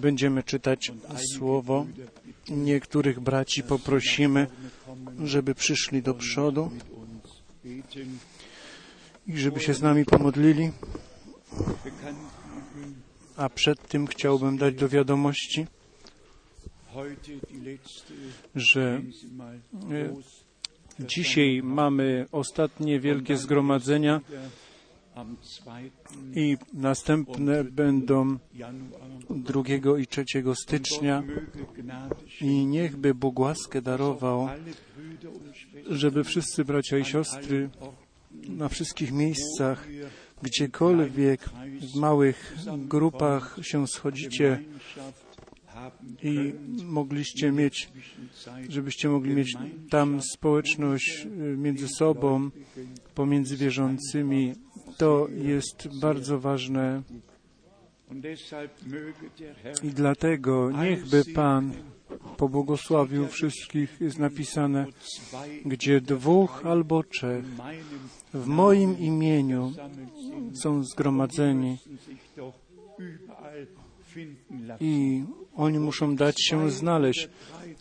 Będziemy czytać słowo. Niektórych braci poprosimy, żeby przyszli do przodu i żeby się z nami pomodlili. A przed tym chciałbym dać do wiadomości, że e, dzisiaj mamy ostatnie wielkie zgromadzenia i następne będą 2 i 3 stycznia. I niechby Bóg łaskę darował, żeby wszyscy bracia i siostry na wszystkich miejscach, gdziekolwiek w małych grupach się schodzicie i mogliście mieć, żebyście mogli mieć tam społeczność między sobą, pomiędzy wierzącymi. To jest bardzo ważne i dlatego niechby Pan pobłogosławił wszystkich, jest napisane, gdzie dwóch albo trzech w moim imieniu są zgromadzeni i oni muszą dać się znaleźć.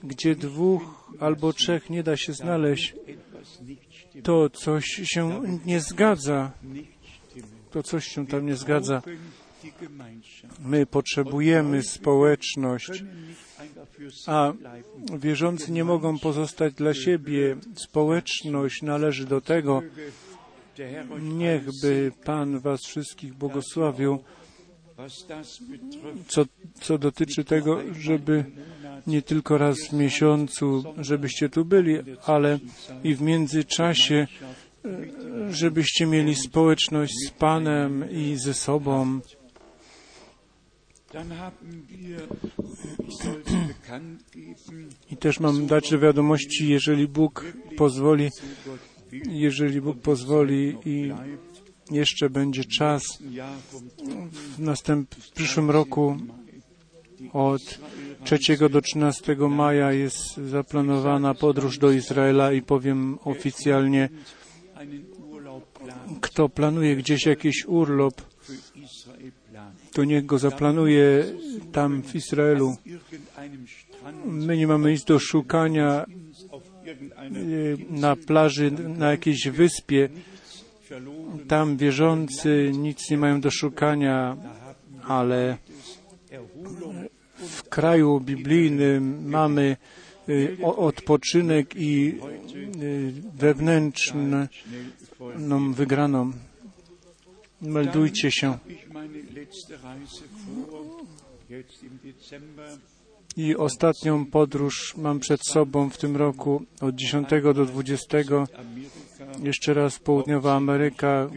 Gdzie dwóch albo trzech nie da się znaleźć, to coś się nie zgadza. To coś się tam nie zgadza. My potrzebujemy społeczność, a wierzący nie mogą pozostać dla siebie. Społeczność należy do tego. Niechby Pan Was wszystkich błogosławił. Co, co dotyczy tego, żeby nie tylko raz w miesiącu, żebyście tu byli, ale i w międzyczasie, żebyście mieli społeczność z Panem i ze sobą. I też mam dać do wiadomości, jeżeli Bóg pozwoli, jeżeli Bóg pozwoli i jeszcze będzie czas w, następ, w przyszłym roku od 3 do 13 maja jest zaplanowana podróż do Izraela i powiem oficjalnie, kto planuje gdzieś jakiś urlop, to niech go zaplanuje tam w Izraelu. My nie mamy nic do szukania na plaży, na jakiejś wyspie. Tam wierzący nic nie mają do szukania, ale w kraju biblijnym mamy odpoczynek i wewnętrzną wygraną. Meldujcie się. I ostatnią podróż mam przed sobą w tym roku od 10 do 20. Jeszcze raz południowa Ameryka,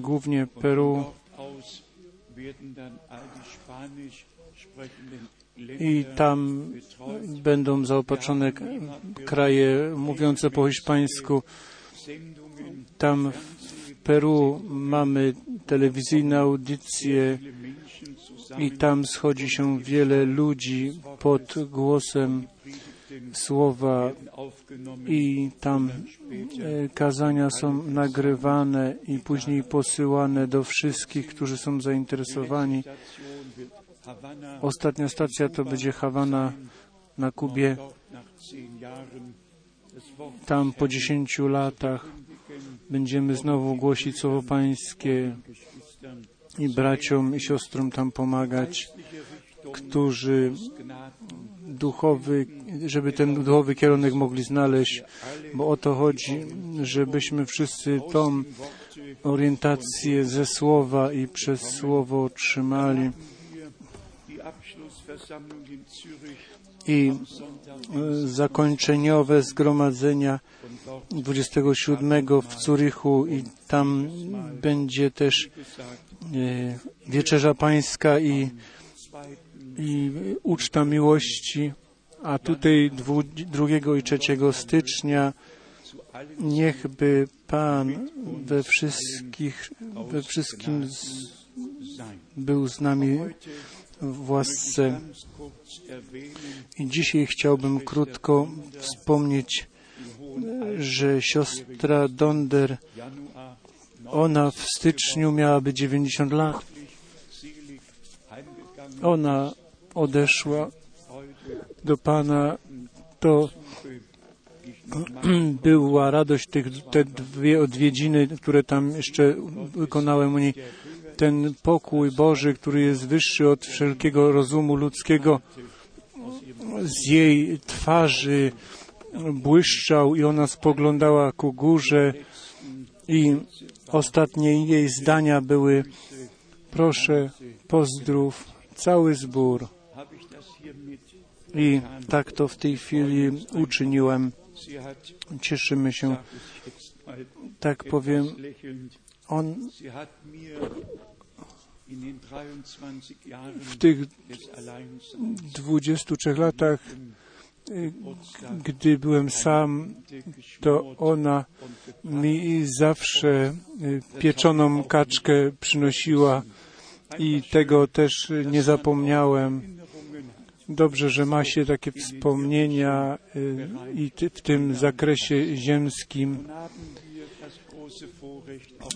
głównie Peru. I tam będą zaopatrzone kraje mówiące po hiszpańsku. Tam Peru mamy telewizyjne audycje i tam schodzi się wiele ludzi pod głosem słowa i tam e, kazania są nagrywane i później posyłane do wszystkich, którzy są zainteresowani. Ostatnia stacja to będzie Hawana na Kubie. Tam po dziesięciu latach będziemy znowu głosić słowo Pańskie i braciom i siostrom tam pomagać, którzy duchowy, żeby ten duchowy kierunek mogli znaleźć, bo o to chodzi, żebyśmy wszyscy tą orientację ze słowa i przez słowo otrzymali. I e, zakończeniowe zgromadzenia 27 w Zurychu i tam będzie też e, wieczerza pańska i, i uczta miłości, a tutaj 2 i 3 stycznia niechby Pan we wszystkich, we wszystkim z, był z nami w łasce. I dzisiaj chciałbym krótko wspomnieć że siostra Donder, ona w styczniu miałaby 90 lat ona odeszła do Pana, to była radość tych, te dwie odwiedziny, które tam jeszcze wykonałem u niej. Ten pokój Boży, który jest wyższy od wszelkiego rozumu ludzkiego, z jej twarzy błyszczał i ona spoglądała ku górze i ostatnie jej zdania były proszę, pozdrów cały zbór. I tak to w tej chwili uczyniłem. Cieszymy się, tak powiem, on w tych 23 latach, gdy byłem sam, to ona mi zawsze pieczoną kaczkę przynosiła i tego też nie zapomniałem. Dobrze, że ma się takie wspomnienia i w tym zakresie ziemskim.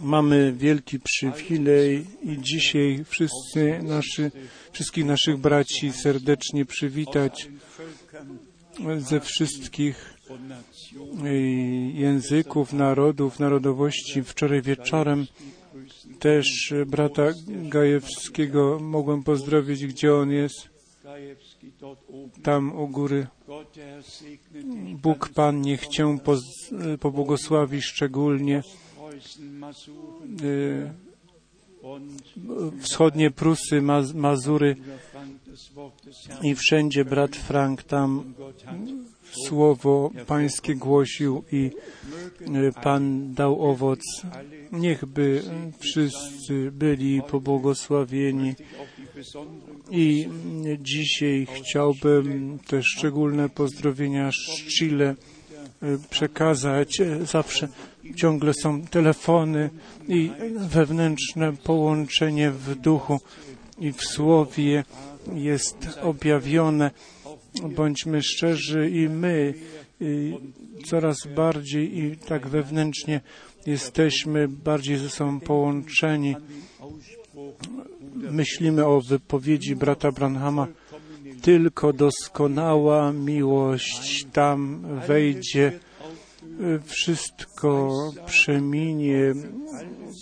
Mamy wielki przywilej i dzisiaj wszyscy naszy, wszystkich naszych braci serdecznie przywitać ze wszystkich języków, narodów, narodowości. Wczoraj wieczorem też brata Gajewskiego mogłem pozdrowić, gdzie on jest. Tam u góry. Bóg Pan niech Cię pobłogosławi szczególnie wschodnie Prusy, Mazury i wszędzie brat Frank tam słowo Pańskie głosił i Pan dał owoc. Niechby wszyscy byli pobłogosławieni. I dzisiaj chciałbym te szczególne pozdrowienia z Chile przekazać. Zawsze ciągle są telefony i wewnętrzne połączenie w duchu i w słowie jest objawione. Bądźmy szczerzy i my i coraz bardziej i tak wewnętrznie jesteśmy bardziej ze sobą połączeni. Myślimy o wypowiedzi brata Branhama. Tylko doskonała miłość tam wejdzie wszystko przeminie,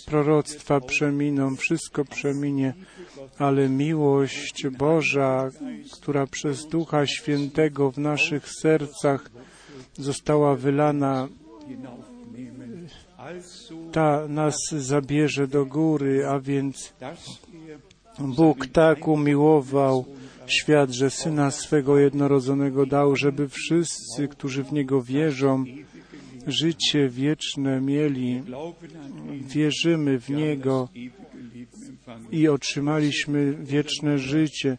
proroctwa przeminą, wszystko przeminie, ale miłość Boża, która przez Ducha Świętego w naszych sercach została wylana, ta nas zabierze do góry, a więc Bóg tak umiłował świat, że Syna swego jednorodzonego dał, żeby wszyscy, którzy w Niego wierzą, życie wieczne mieli. Wierzymy w Niego i otrzymaliśmy wieczne życie.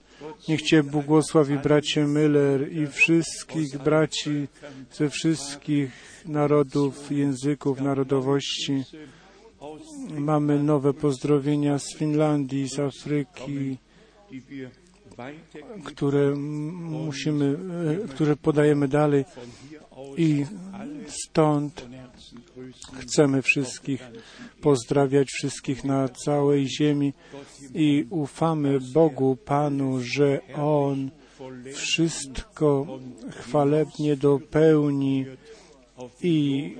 Niech Cię błogosławi bracie Müller i wszystkich braci ze wszystkich narodów, języków, narodowości. Mamy nowe pozdrowienia z Finlandii, z Afryki, które musimy, które podajemy dalej i stąd chcemy wszystkich pozdrawiać, wszystkich na całej ziemi i ufamy Bogu Panu, że On wszystko chwalebnie dopełni i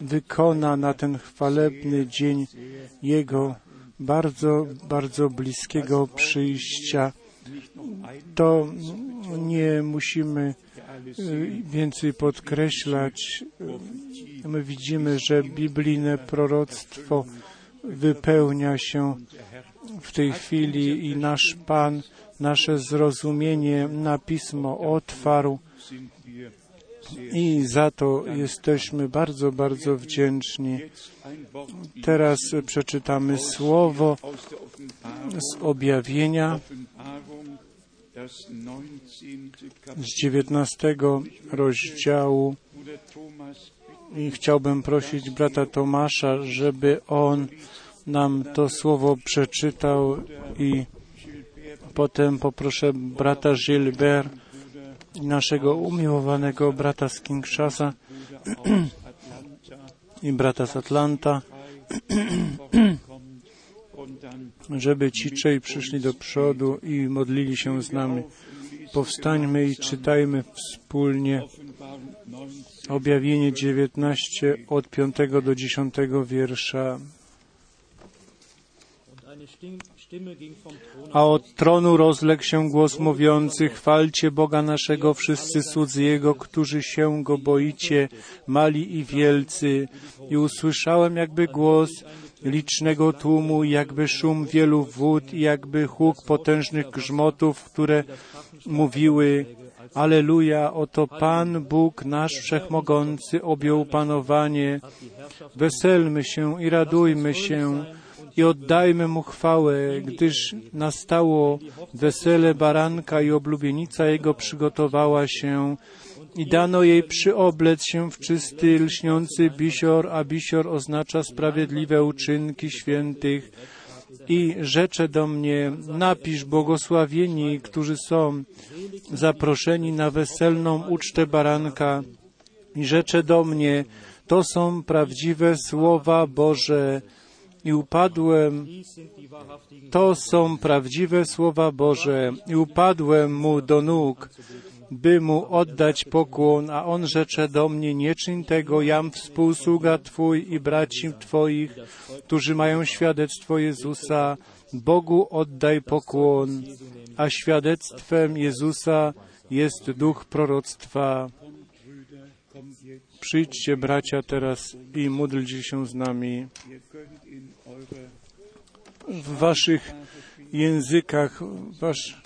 wykona na ten chwalebny dzień Jego bardzo, bardzo bliskiego przyjścia. To nie musimy więcej podkreślać. My widzimy, że biblijne proroctwo wypełnia się w tej chwili i nasz Pan nasze zrozumienie na pismo otwarł i za to jesteśmy bardzo, bardzo wdzięczni. Teraz przeczytamy słowo z objawienia z dziewiętnastego rozdziału i chciałbym prosić brata Tomasza, żeby on nam to słowo przeczytał i potem poproszę brata Gilbert naszego umiłowanego brata z Kingshasa i brata z Atlanta żeby ci trzej przyszli do przodu i modlili się z nami. Powstańmy i czytajmy wspólnie objawienie 19 od 5 do 10 wiersza. A od tronu rozległ się głos mówiący, chwalcie Boga naszego, wszyscy słudzy Jego, którzy się Go boicie, mali i wielcy. I usłyszałem jakby głos licznego tłumu, jakby szum wielu wód jakby huk potężnych grzmotów, które mówiły, Aleluja, oto Pan Bóg nasz Wszechmogący objął panowanie. Weselmy się i radujmy się i oddajmy Mu chwałę, gdyż nastało wesele baranka i oblubienica Jego przygotowała się i dano jej przyoblec się w czysty, lśniący bisior, a bisior oznacza sprawiedliwe uczynki świętych. I rzecze do mnie, napisz błogosławieni, którzy są zaproszeni na weselną ucztę baranka. I rzecze do mnie, to są prawdziwe słowa Boże. I upadłem, to są prawdziwe słowa Boże. I upadłem mu do nóg by mu oddać pokłon, a on rzecze do mnie, nie czyń tego, jam współsługa Twój i braci Twoich, którzy mają świadectwo Jezusa, Bogu oddaj pokłon, a świadectwem Jezusa jest duch proroctwa. Przyjdźcie, bracia, teraz i módlcie się z nami. W waszych językach, wasz,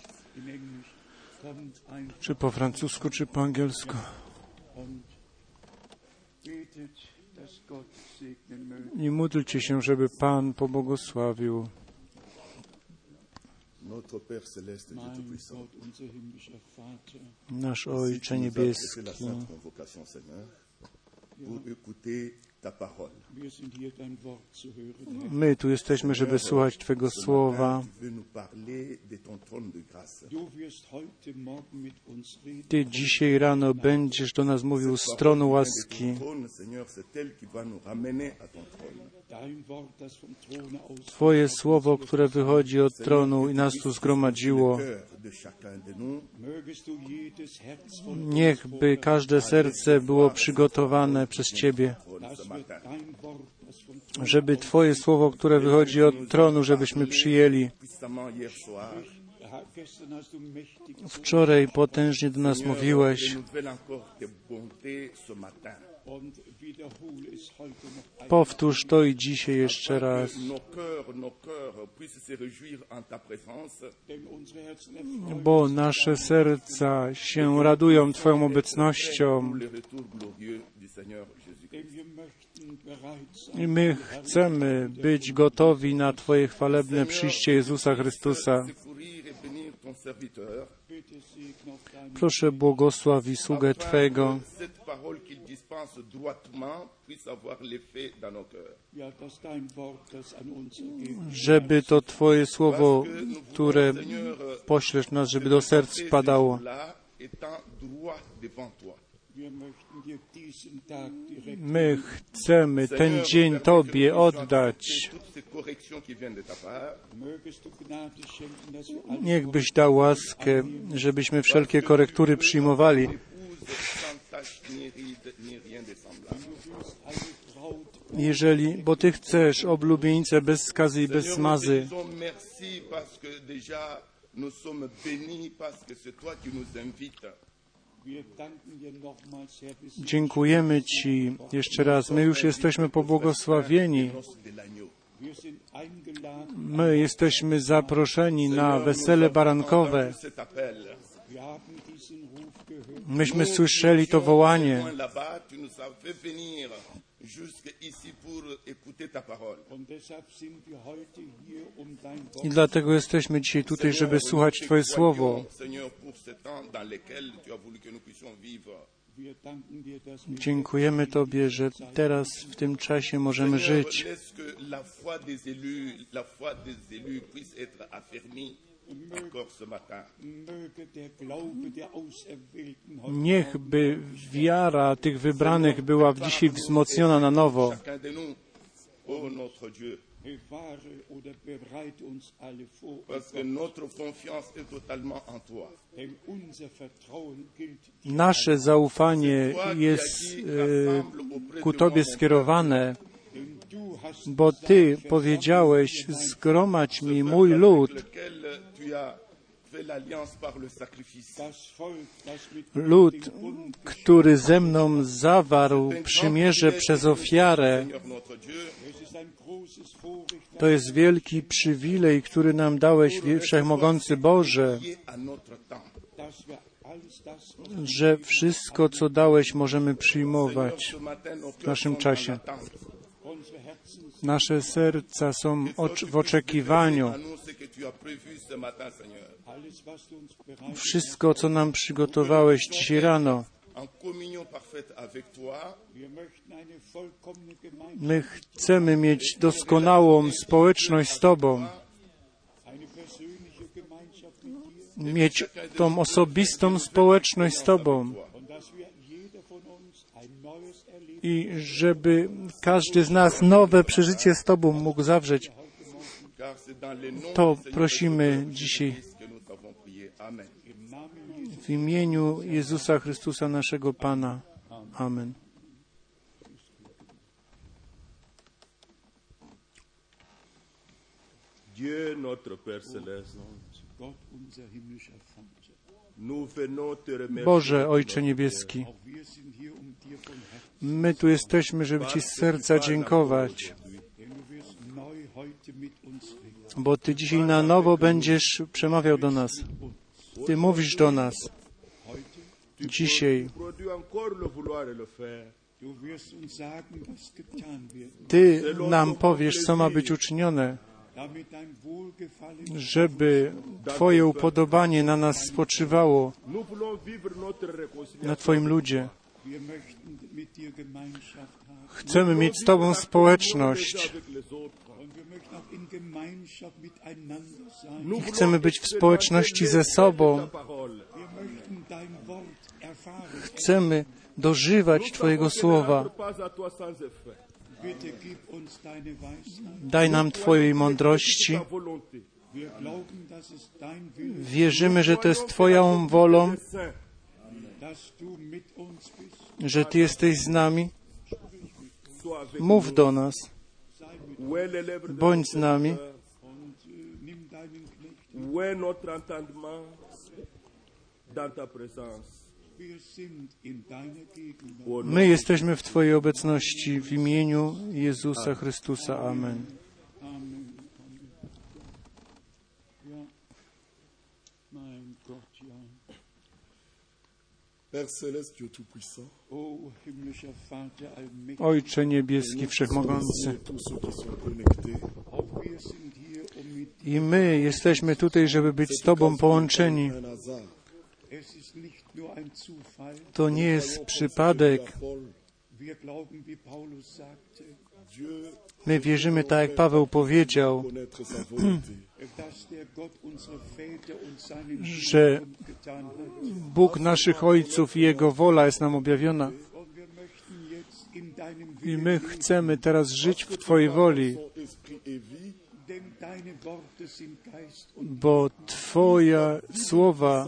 czy po francusku, czy po angielsku. I módlcie się, żeby Pan pobłogosławił. Nasz Ojcze Niebieski, My tu jesteśmy, żeby słuchać Twego słowa. Ty dzisiaj rano będziesz do nas mówił z tronu łaski. Twoje słowo, które wychodzi od tronu i nas tu zgromadziło, niechby każde serce było przygotowane przez Ciebie, żeby Twoje słowo, które wychodzi od tronu, żebyśmy przyjęli. Wczoraj potężnie do nas mówiłeś. Powtórz to i dzisiaj jeszcze raz. Bo nasze serca się radują Twoją obecnością. I my chcemy być gotowi na Twoje chwalebne przyjście Jezusa Chrystusa. Proszę błogosław i sługę Twego, żeby to Twoje słowo, które poślesz nas, żeby do serc spadało. My chcemy ten dzień Tobie oddać. Niechbyś dał łaskę, żebyśmy wszelkie korektury przyjmowali. Jeżeli, bo Ty chcesz oblubienicę bez skazy i bez smazy. Dziękujemy Ci jeszcze raz. My już jesteśmy pobłogosławieni. My jesteśmy zaproszeni na wesele barankowe. Myśmy słyszeli to wołanie. I dlatego jesteśmy dzisiaj tutaj, żeby słuchać Twoje słowo. Dziękujemy Tobie, że teraz w tym czasie możemy żyć. Niechby wiara tych wybranych była dzisiaj wzmocniona na nowo. Nasze zaufanie jest e, ku Tobie skierowane, bo Ty powiedziałeś, zgromadź mi mój lud, lud, który ze mną zawarł przymierze przez ofiarę. To jest wielki przywilej, który nam dałeś, Wszechmogący Boże, że wszystko, co dałeś, możemy przyjmować w naszym czasie. Nasze serca są w oczekiwaniu. Wszystko, co nam przygotowałeś dzisiaj rano, my chcemy mieć doskonałą społeczność z Tobą, mieć tą osobistą społeczność z Tobą. I żeby każdy z nas nowe przeżycie z Tobą mógł zawrzeć. To prosimy dzisiaj w imieniu Jezusa Chrystusa, naszego Pana. Amen. Dieu notre Père céleste, Boże, Ojcze Niebieski, my tu jesteśmy, żeby Ci z serca dziękować, bo Ty dzisiaj na nowo będziesz przemawiał do nas. Ty mówisz do nas. Dzisiaj. Ty nam powiesz, co ma być uczynione, żeby Twoje upodobanie na nas spoczywało, na Twoim ludzie. Chcemy mieć z Tobą społeczność. Nous Chcemy być w społeczności ze sobą. Chcemy dożywać Twojego słowa. Daj nam Twojej mądrości. Wierzymy, że to jest Twoją wolą, że Ty jesteś z nami. Mów do nas, bądź z nami, dans ta présence? My jesteśmy w Twojej obecności w imieniu Jezusa Chrystusa. Amen. Ojcze Niebieski, Wszechmogący. I my jesteśmy tutaj, żeby być z Tobą połączeni. To nie jest przypadek. My wierzymy, tak jak Paweł powiedział, że. Bóg naszych ojców i Jego wola jest nam objawiona. I my chcemy teraz żyć w Twojej woli, bo Twoja słowa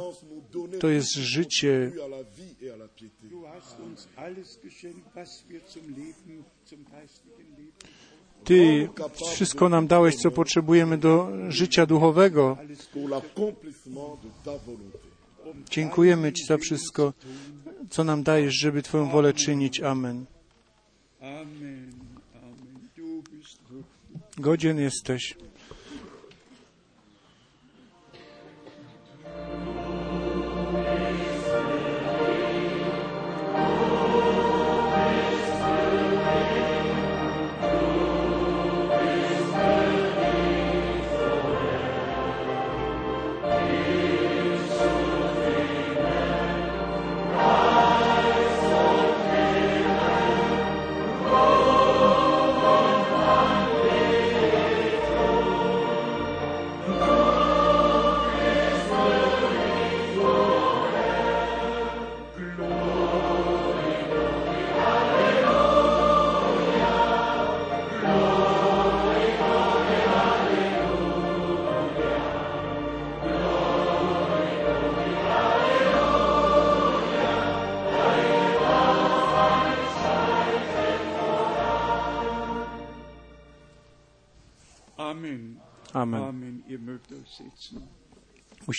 to jest życie. Ty wszystko nam dałeś, co potrzebujemy do życia duchowego. Dziękujemy Ci za wszystko, co nam dajesz, żeby Twoją wolę czynić. Amen. Godzien jesteś.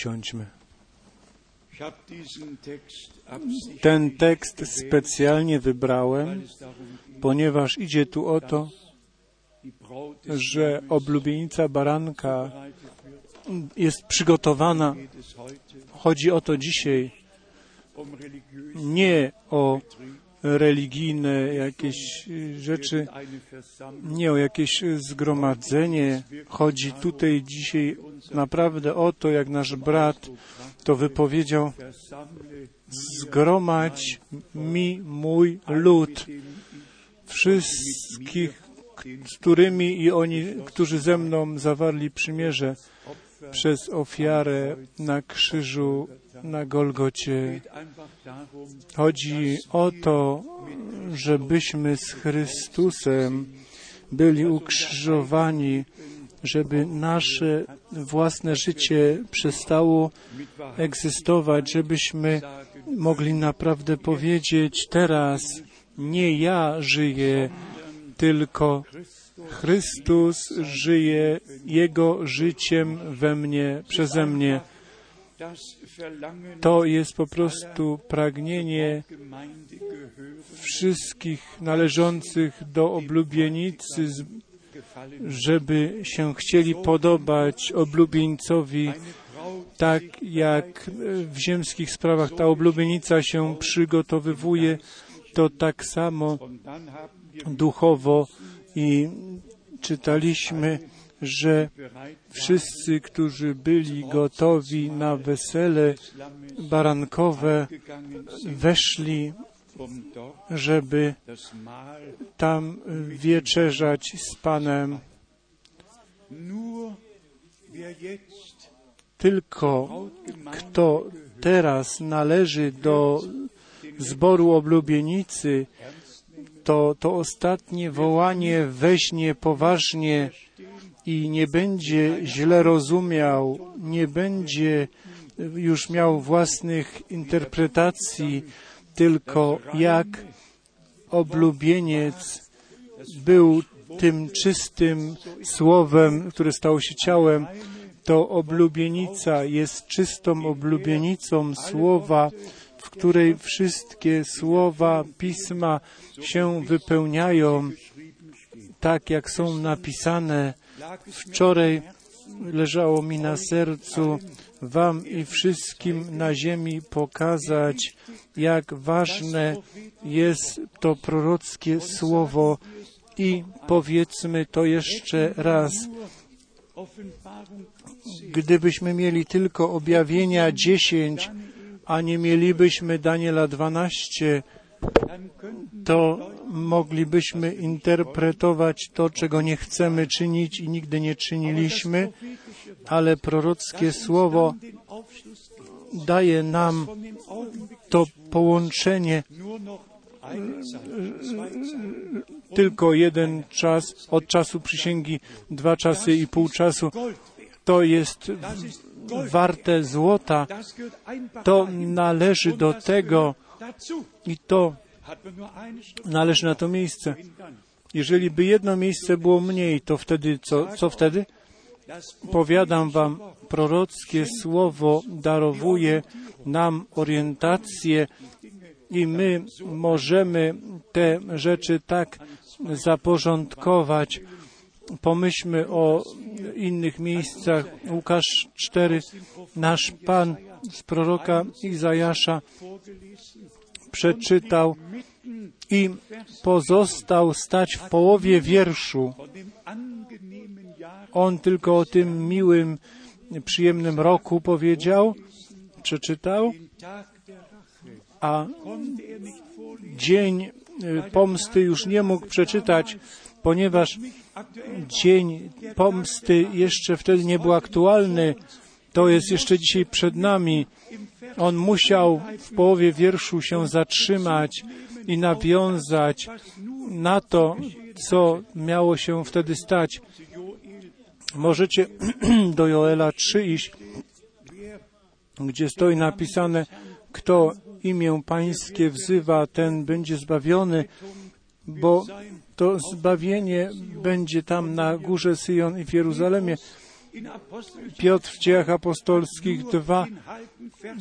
Usiądźmy. Ten tekst specjalnie wybrałem, ponieważ idzie tu o to, że oblubienica baranka jest przygotowana. Chodzi o to dzisiaj nie o religijne jakieś y, rzeczy, nie o jakieś zgromadzenie. Chodzi tutaj dzisiaj naprawdę o to, jak nasz brat to wypowiedział, zgromadź mi mój lud, wszystkich, z którymi i oni, którzy ze mną zawarli przymierze przez ofiarę na krzyżu na Golgocie. Chodzi o to, żebyśmy z Chrystusem byli ukrzyżowani, żeby nasze własne życie przestało egzystować, żebyśmy mogli naprawdę powiedzieć teraz, nie ja żyję, tylko Chrystus żyje Jego życiem we mnie, przeze mnie. To jest po prostu pragnienie wszystkich należących do oblubienicy, żeby się chcieli podobać oblubieńcowi, tak jak w ziemskich sprawach ta oblubienica się przygotowywuje, to tak samo duchowo i czytaliśmy, że wszyscy, którzy byli gotowi na wesele barankowe, weszli, żeby tam wieczerzać z Panem. Tylko kto teraz należy do zboru oblubienicy, to to ostatnie wołanie weźmie poważnie i nie będzie źle rozumiał, nie będzie już miał własnych interpretacji, tylko jak oblubieniec był tym czystym słowem, które stało się ciałem, to oblubienica jest czystą oblubienicą słowa, w której wszystkie słowa pisma się wypełniają, tak jak są napisane. Wczoraj leżało mi na sercu Wam i wszystkim na ziemi pokazać, jak ważne jest to prorockie słowo i powiedzmy to jeszcze raz. Gdybyśmy mieli tylko objawienia 10, a nie mielibyśmy Daniela 12, dann könnten to moglibyśmy interpretować to, czego nie chcemy czynić i nigdy nie czyniliśmy, ale prorockie słowo daje nam to połączenie tylko jeden czas, od czasu przysięgi dwa czasy i pół czasu. To jest warte złota, to należy do tego. I to należy na to miejsce. Jeżeli by jedno miejsce było mniej, to wtedy co, co wtedy? Powiadam wam, prorockie słowo darowuje nam orientację i my możemy te rzeczy tak zaporządkować. Pomyślmy o innych miejscach. Łukasz 4, nasz Pan z proroka Izajasza przeczytał i pozostał stać w połowie wierszu. On tylko o tym miłym, przyjemnym roku powiedział, przeczytał, a dzień y, pomsty już nie mógł przeczytać, ponieważ dzień pomsty jeszcze wtedy nie był aktualny. To jest jeszcze dzisiaj przed nami. On musiał w połowie wierszu się zatrzymać i nawiązać na to, co miało się wtedy stać. Możecie do Joela 3 iść, gdzie stoi napisane, kto imię Pańskie wzywa, ten będzie zbawiony, bo to zbawienie będzie tam na górze Syjon i w Jeruzalemie. Piotr w dziejach apostolskich 2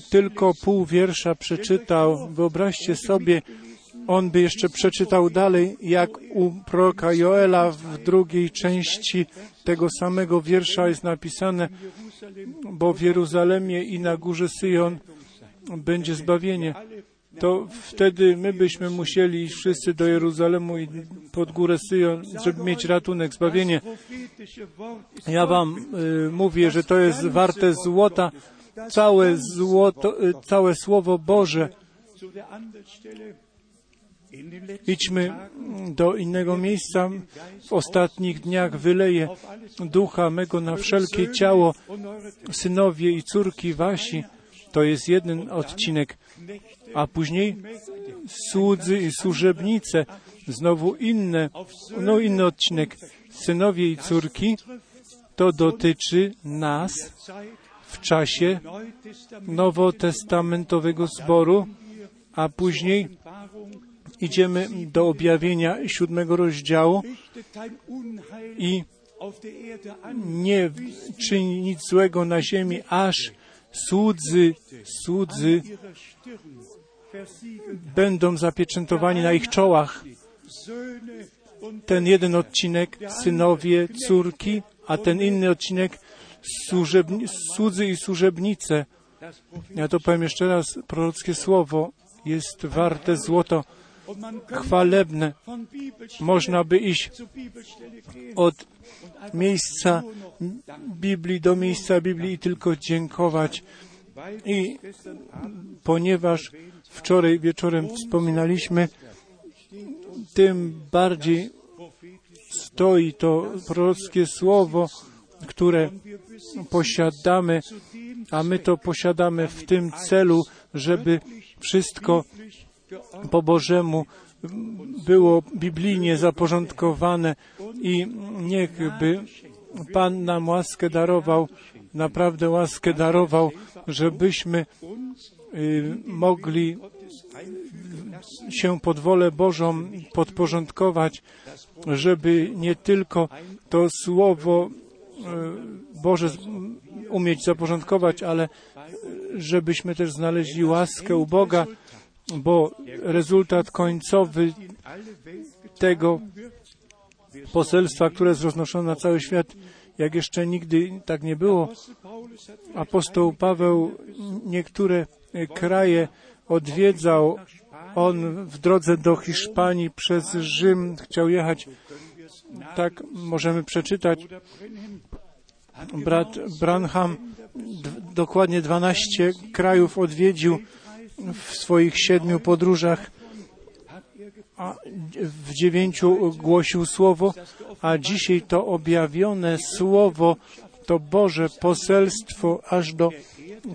tylko pół wiersza przeczytał. Wyobraźcie sobie, on by jeszcze przeczytał dalej, jak u proroka Joela w drugiej części tego samego wiersza jest napisane, bo w Jeruzalemie i na górze Syjon będzie zbawienie. To wtedy my byśmy musieli iść wszyscy do Jeruzalemu i pod górę Syjon, żeby mieć ratunek, zbawienie. Ja wam y, mówię, że to jest warte złota, całe złoto, y, całe Słowo Boże. Idźmy do innego miejsca. W ostatnich dniach wyleję ducha mego na wszelkie ciało, synowie i córki wasi. To jest jeden odcinek. A później słudzy i służebnice, znowu inne, no inny odcinek. Synowie i córki, to dotyczy nas w czasie nowotestamentowego zboru, a później idziemy do objawienia siódmego rozdziału i nie czyni nic złego na ziemi, aż słudzy, słudzy będą zapieczętowani na ich czołach. Ten jeden odcinek synowie, córki, a ten inny odcinek służebni, słudzy i służebnice. Ja to powiem jeszcze raz, prorockie słowo jest warte złoto, chwalebne. Można by iść od miejsca Biblii do miejsca Biblii i tylko dziękować. I ponieważ wczoraj wieczorem wspominaliśmy, tym bardziej stoi to prorockie słowo, które posiadamy, a my to posiadamy w tym celu, żeby wszystko po Bożemu było biblijnie zaporządkowane i niechby Pan nam łaskę darował, naprawdę łaskę darował, żebyśmy mogli się pod wolę Bożą podporządkować, żeby nie tylko to Słowo y, Boże umieć zaporządkować, ale żebyśmy też znaleźli łaskę u Boga, bo rezultat końcowy tego poselstwa, które jest roznoszone na cały świat, jak jeszcze nigdy tak nie było. Apostoł Paweł niektóre kraje odwiedzał. On w drodze do Hiszpanii przez Rzym chciał jechać. Tak możemy przeczytać. Brat Branham dokładnie 12 krajów odwiedził w swoich siedmiu podróżach, a w dziewięciu głosił Słowo, a dzisiaj to objawione Słowo, to Boże poselstwo aż do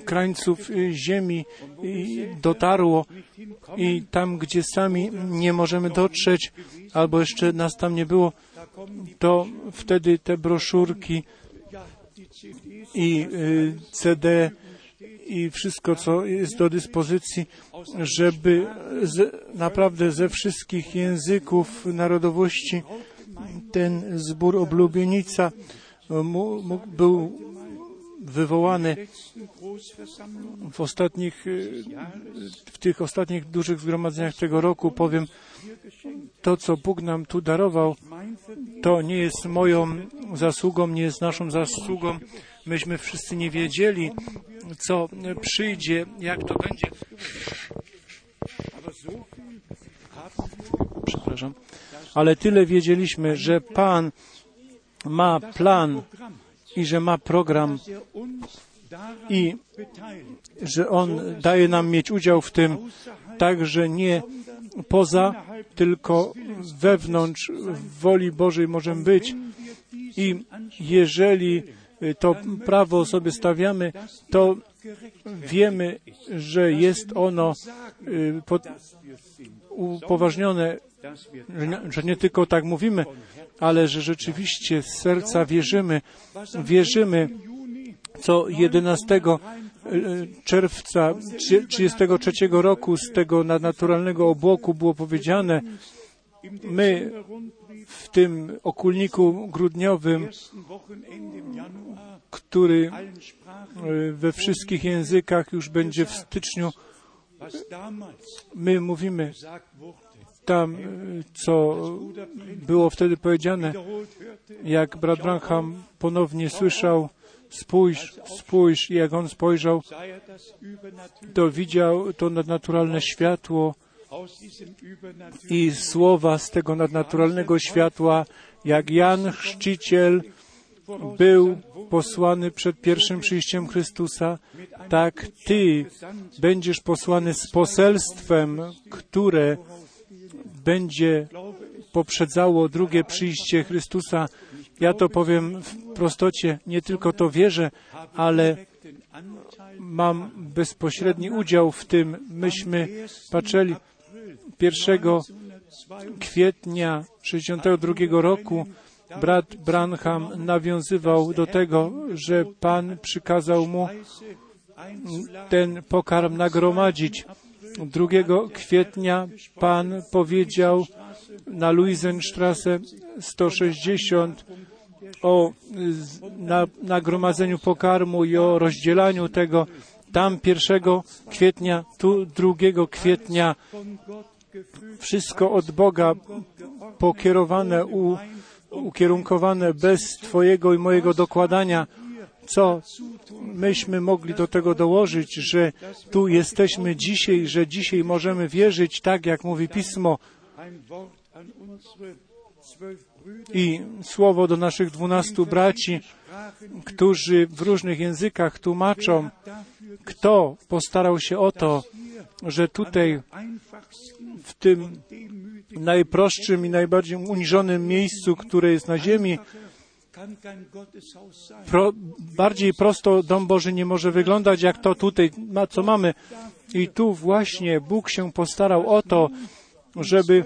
krańców ziemi dotarło i tam, gdzie sami nie możemy dotrzeć, albo jeszcze nas tam nie było, to wtedy te broszurki i CD i wszystko, co jest do dyspozycji, żeby z, naprawdę ze wszystkich języków narodowości ten zbór oblubienica mógł, był wywołany w ostatnich, w tych ostatnich dużych zgromadzeniach tego roku, powiem, to, co Bóg nam tu darował, to nie jest moją zasługą, nie jest naszą zasługą. Myśmy wszyscy nie wiedzieli, co przyjdzie, jak to będzie. Przepraszam. Ale tyle wiedzieliśmy, że Pan ma plan i że ma program i że On daje nam mieć udział w tym, także nie poza, tylko wewnątrz woli Bożej możemy być. I jeżeli to prawo sobie stawiamy, to wiemy, że jest ono upoważnione, że nie tylko tak mówimy, ale że rzeczywiście z serca wierzymy, wierzymy, co 11 czerwca 1933 roku z tego nadnaturalnego obłoku było powiedziane, my w tym okulniku grudniowym, który e, we wszystkich językach już będzie w styczniu. My mówimy tam, e, co było wtedy powiedziane, jak brat Branham ponownie słyszał, spójrz, spójrz, i jak on spojrzał, to widział to nadnaturalne światło i słowa z tego nadnaturalnego światła, jak Jan Chrzciciel był posłany przed pierwszym przyjściem Chrystusa, tak Ty będziesz posłany z poselstwem, które będzie poprzedzało drugie przyjście Chrystusa. Ja to powiem w prostocie, nie tylko to wierzę, ale mam bezpośredni udział w tym. Myśmy patrzyli 1 kwietnia 62 roku brat Branham nawiązywał do tego, że Pan przykazał mu ten pokarm nagromadzić. 2 kwietnia Pan powiedział na Luisenstrasse 160 o na, nagromadzeniu pokarmu i o rozdzielaniu tego. Tam 1 kwietnia, tu 2 kwietnia wszystko od Boga pokierowane, u, ukierunkowane bez Twojego i mojego dokładania. Co myśmy mogli do tego dołożyć, że tu jesteśmy dzisiaj, że dzisiaj możemy wierzyć tak, jak mówi Pismo? I słowo do naszych dwunastu braci, którzy w różnych językach tłumaczą, kto postarał się o to, że tutaj w tym najprostszym i najbardziej uniżonym miejscu, które jest na ziemi, pro, bardziej prosto dom Boży nie może wyglądać, jak to tutaj, co mamy. I tu właśnie Bóg się postarał o to, żeby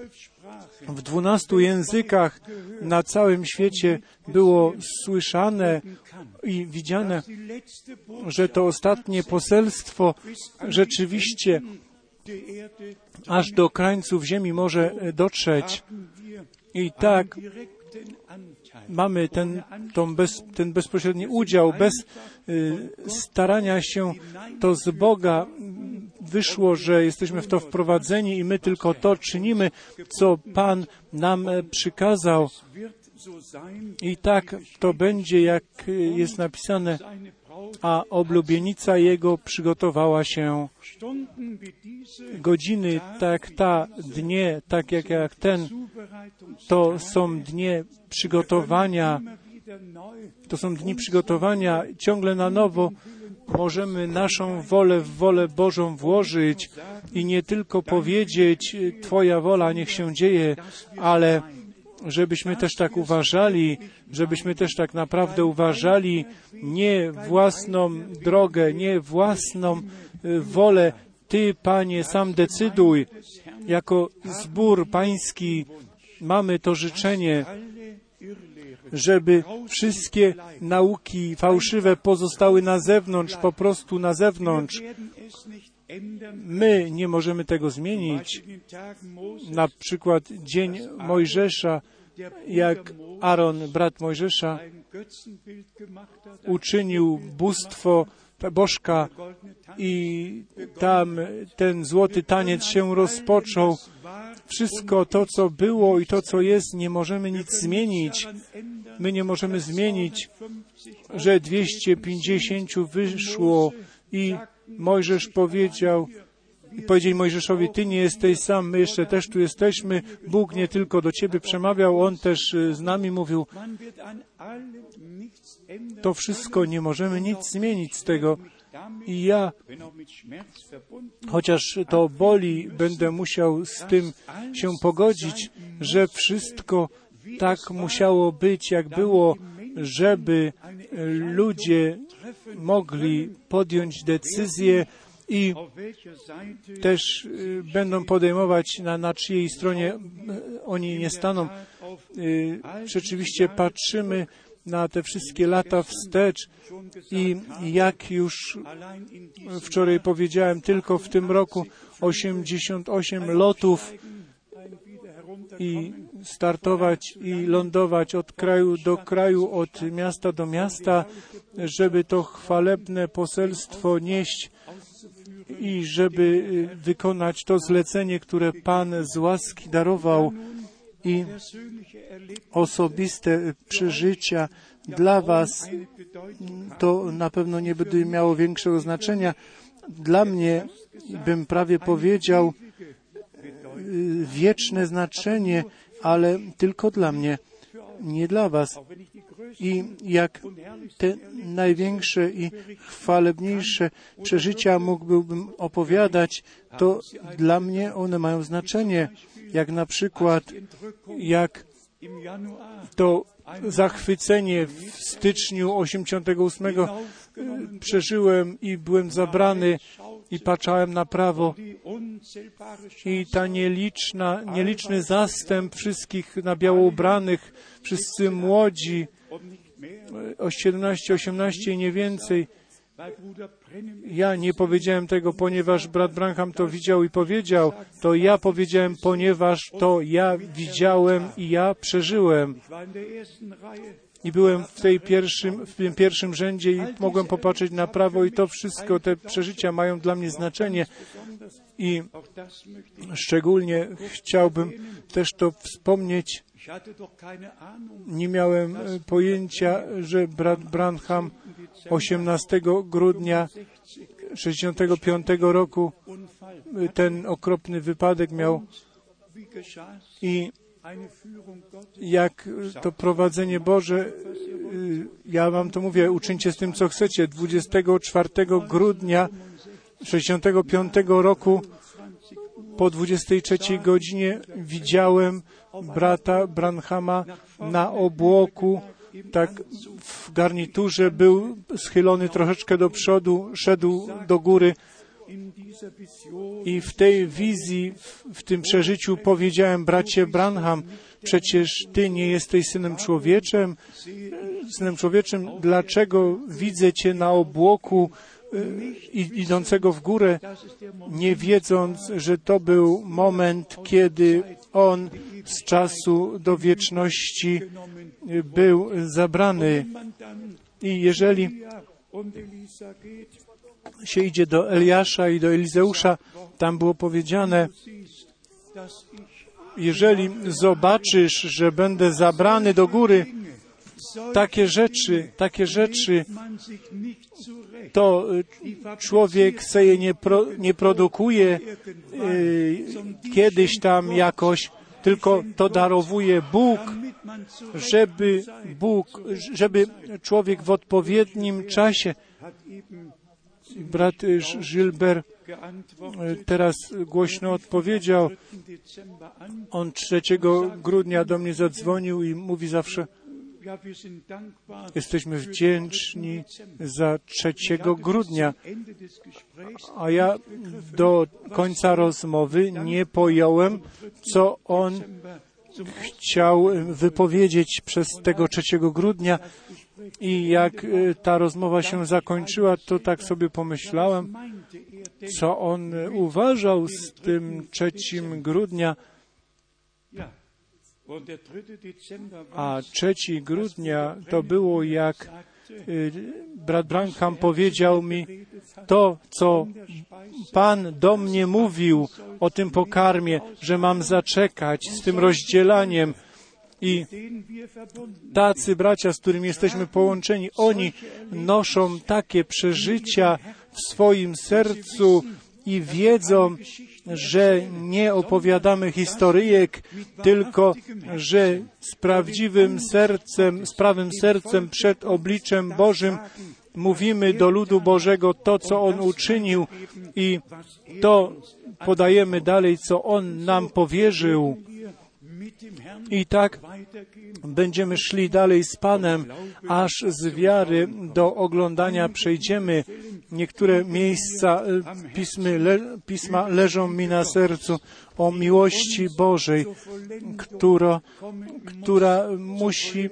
w dwunastu językach na całym świecie było słyszane i widziane, że to ostatnie poselstwo rzeczywiście aż do krańców ziemi może dotrzeć. I tak. Mamy ten, bez, ten bezpośredni udział, bez y, starania się, to z Boga wyszło, że jesteśmy w to wprowadzeni i my tylko to czynimy, co Pan nam e, przykazał. I tak to będzie, jak y, jest napisane, a oblubienica Jego przygotowała się. Godziny, tak ta, dnie, tak jak, jak ten, to są dnie przygotowania, to są dni przygotowania, ciągle na nowo możemy naszą wolę w wolę Bożą włożyć i nie tylko powiedzieć, Twoja wola niech się dzieje, ale żebyśmy też tak uważali, żebyśmy też tak naprawdę uważali nie własną drogę, nie własną y, wolę. Ty, Panie, sam decyduj. Jako zbór pański mamy to życzenie, żeby wszystkie nauki fałszywe pozostały na zewnątrz, po prostu na zewnątrz. My nie możemy tego zmienić. Na przykład dzień Mojżesza, jak Aaron, brat Mojżesza, uczynił bóstwo bożka i tam ten złoty taniec się rozpoczął. Wszystko to, co było i to, co jest, nie możemy nic zmienić. My nie możemy zmienić, 50 że 250 wyszło i Mojżesz powiedział, powiedzieli Mojżeszowi, Ty nie jesteś sam, my jeszcze też tu jesteśmy. Bóg nie tylko do Ciebie przemawiał, On też y, z nami mówił. To wszystko nie możemy nic zmienić z tego. I ja, chociaż to boli, będę musiał z tym się pogodzić, że wszystko tak musiało być, jak było, żeby ludzie mogli podjąć decyzję i też y, będą podejmować, na, na czyjej stronie y, oni nie staną. Y, Rzeczywiście patrzymy na te wszystkie lata wstecz i jak już wczoraj powiedziałem, tylko w tym roku 88 lotów i startować i lądować od kraju do kraju, od miasta do miasta, żeby to chwalebne poselstwo nieść i żeby y, wykonać to zlecenie, które Pan z łaski darował i osobiste przeżycia dla Was, to na pewno nie będzie miało większego znaczenia. Dla mnie, bym prawie powiedział, y, wieczne znaczenie, ale tylko dla mnie, nie dla Was. I jak te największe i chwalebniejsze przeżycia mógłbym opowiadać, to dla mnie one mają znaczenie. Jak na przykład, jak to zachwycenie w styczniu 88 y, przeżyłem i byłem zabrany i patrzałem na prawo i ta nieliczna, nieliczny zastęp wszystkich na biało ubranych, wszyscy młodzi, o 17, 18 i nie więcej. Ja nie powiedziałem tego, ponieważ brat Branham to widział i powiedział. To ja powiedziałem, ponieważ to ja widziałem i ja przeżyłem. I byłem w, tej pierwszym, w tym pierwszym rzędzie i mogłem popatrzeć na prawo i to wszystko, te przeżycia mają dla mnie znaczenie. I szczególnie chciałbym też to wspomnieć. Nie miałem e, pojęcia, że brat Branham 18 grudnia 65 roku e, ten okropny wypadek miał i jak to prowadzenie Boże, e, ja wam to mówię, uczyńcie z tym, co chcecie. 24 grudnia 65 roku po 23 godzinie widziałem brata Branhama na obłoku, tak w garniturze był schylony troszeczkę do przodu, szedł do góry. I w tej wizji, w tym przeżyciu powiedziałem, bracie Branham, przecież ty nie jesteś synem człowieczem, synem człowieczym, dlaczego widzę cię na obłoku idącego w górę, nie wiedząc, że to był moment, kiedy on z czasu do wieczności był zabrany. I jeżeli się idzie do Eliasza i do Elizeusza, tam było powiedziane, jeżeli zobaczysz, że będę zabrany do góry, takie rzeczy, takie rzeczy, to y, człowiek se je nie, pro, nie produkuje y, kiedyś tam jakoś, tylko to darowuje Bóg, żeby Bóg, żeby człowiek w odpowiednim czasie, brat Gilbert teraz głośno odpowiedział, on 3 grudnia do mnie zadzwonił i mówi zawsze, Jesteśmy wdzięczni za 3 grudnia, a ja do końca rozmowy nie pojąłem, co on chciał wypowiedzieć przez tego 3 grudnia. I jak y, ta rozmowa się zakończyła, to tak sobie pomyślałem, co on uważał z tym 3 grudnia. A 3 grudnia to było jak y, brat Branham powiedział mi to, co Pan do mnie mówił o tym pokarmie, że mam zaczekać z tym rozdzielaniem. I tacy bracia, z którymi jesteśmy połączeni, oni noszą takie przeżycia w swoim sercu i wiedzą, że nie opowiadamy historyjek, tylko że z prawdziwym sercem, z prawym sercem przed obliczem Bożym mówimy do ludu Bożego to, co On uczynił i to podajemy dalej, co On nam powierzył. I tak będziemy szli dalej z Panem, aż z wiary do oglądania przejdziemy. Niektóre miejsca e, pismy, le, pisma leżą mi na sercu o miłości Bożej, która, która musi e,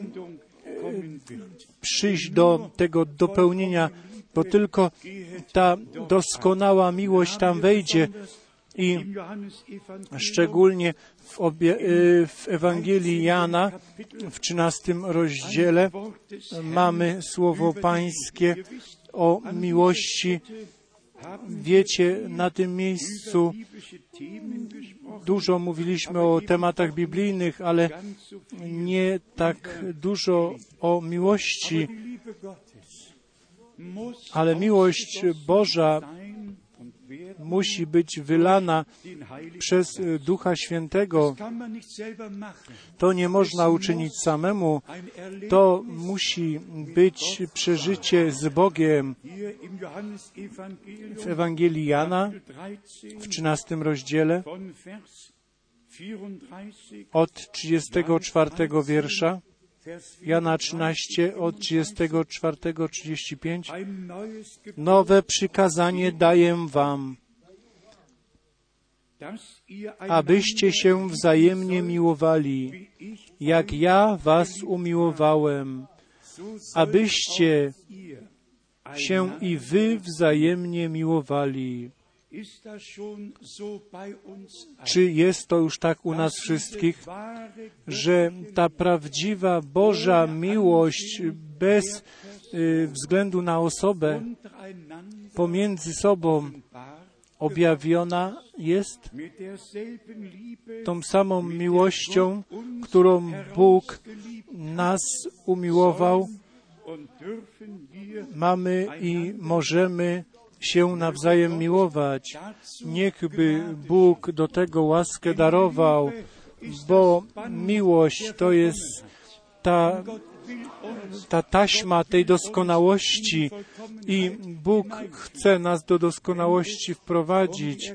przyjść do tego dopełnienia, bo tylko ta doskonała miłość tam wejdzie I szczególnie w, obie, y, w Ewangelii Jana w 13 rozdziale mamy słowo pańskie o miłości. Wiecie, na tym miejscu dużo mówiliśmy o tematach biblijnych, ale nie tak dużo o miłości. Ale miłość Boża musi być wylana przez y, Ducha Świętego. To nie można uczynić samemu. To musi być przeżycie z Bogiem. W Ewangelii Jana Kapitel 13 w 13 rozdziale von Vers 34 od 34 wiersza, Jana 13 od 34-35. ein neues Gebot, Nowe przykazanie daję wam, abyście się wzajemnie miłowali, jak ja was umiłowałem, abyście się i wy wzajemnie miłowali. Czy jest to już tak u nas wszystkich, że ta prawdziwa Boża miłość bez y, względu na osobę pomiędzy sobą objawiona jest tą samą miłością, którą Bóg nas umiłował, mamy i możemy się nawzajem miłować. Niechby Bóg do tego łaskę darował, bo miłość to jest ta, ta taśma tej doskonałości i Bóg chce nas do doskonałości wprowadzić.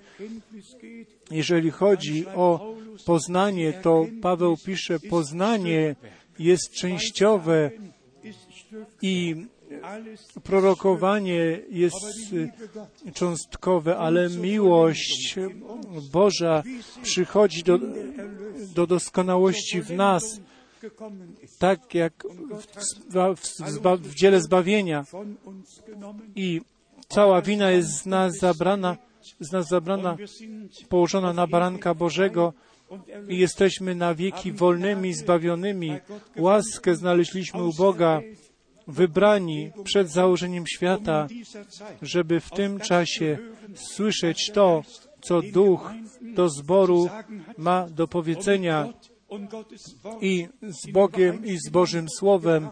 Jeżeli chodzi o poznanie, to Paweł pisze, poznanie jest częściowe i prorokowanie jest cząstkowe, ale miłość Boża przychodzi do, do doskonałości w nas, tak jak w, w, dziele zbawienia. I cała wina jest z nas zabrana, z nas zabrana, położona na baranka Bożego i jesteśmy na wieki wolnymi, zbawionymi. Łaskę znaleźliśmy u Boga, wybrani przed założeniem świata, Zeit żeby w tym czasie słyszeć to, co Duch do zboru ma do powiedzenia i z Bogiem i z Bożym Słowem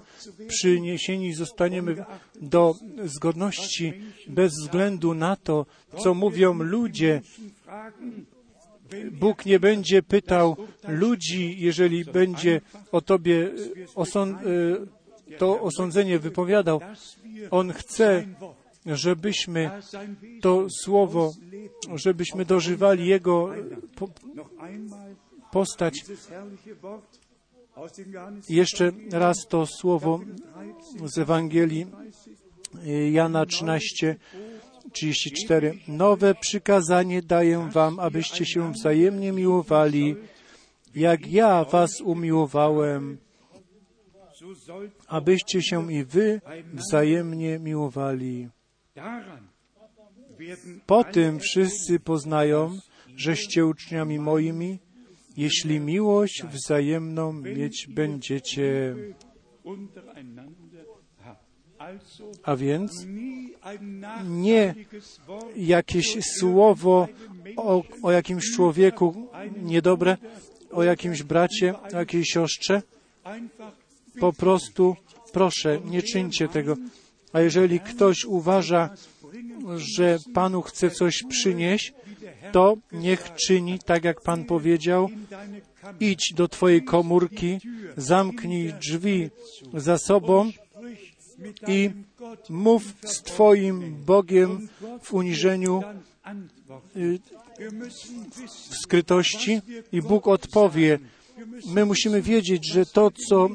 przyniesieni zostaniemy do zgodności bez względu na to, co mówią ludzie. Bóg nie będzie pytał ludzi, jeżeli będzie o Tobie y, osąd, y, to osądzenie wypowiadał. On chce, żebyśmy to słowo, żebyśmy dożywali Jego einmal postać. Jeszcze raz to słowo z Ewangelii y, Jana 13, 34. Nowe przykazanie daję wam, abyście się wzajemnie miłowali, jak ja was umiłowałem, abyście się i wy wzajemnie miłowali. Po tym wszyscy poznają, żeście uczniami moimi, jeśli miłość wzajemną mieć będziecie. A więc nie jakieś słowo o, o jakimś człowieku niedobre, o jakimś bracie, o jakiejś siostrze. Po prostu proszę, nie czyńcie tego. A jeżeli ktoś uważa, że Panu chce coś przynieść, to niech czyni tak, jak Pan powiedział. Idź do Twojej komórki, zamknij drzwi za sobą i mów z Twoim Bogiem w uniżeniu, y, w skrytości i Bóg odpowie. My musimy wiedzieć, że to, co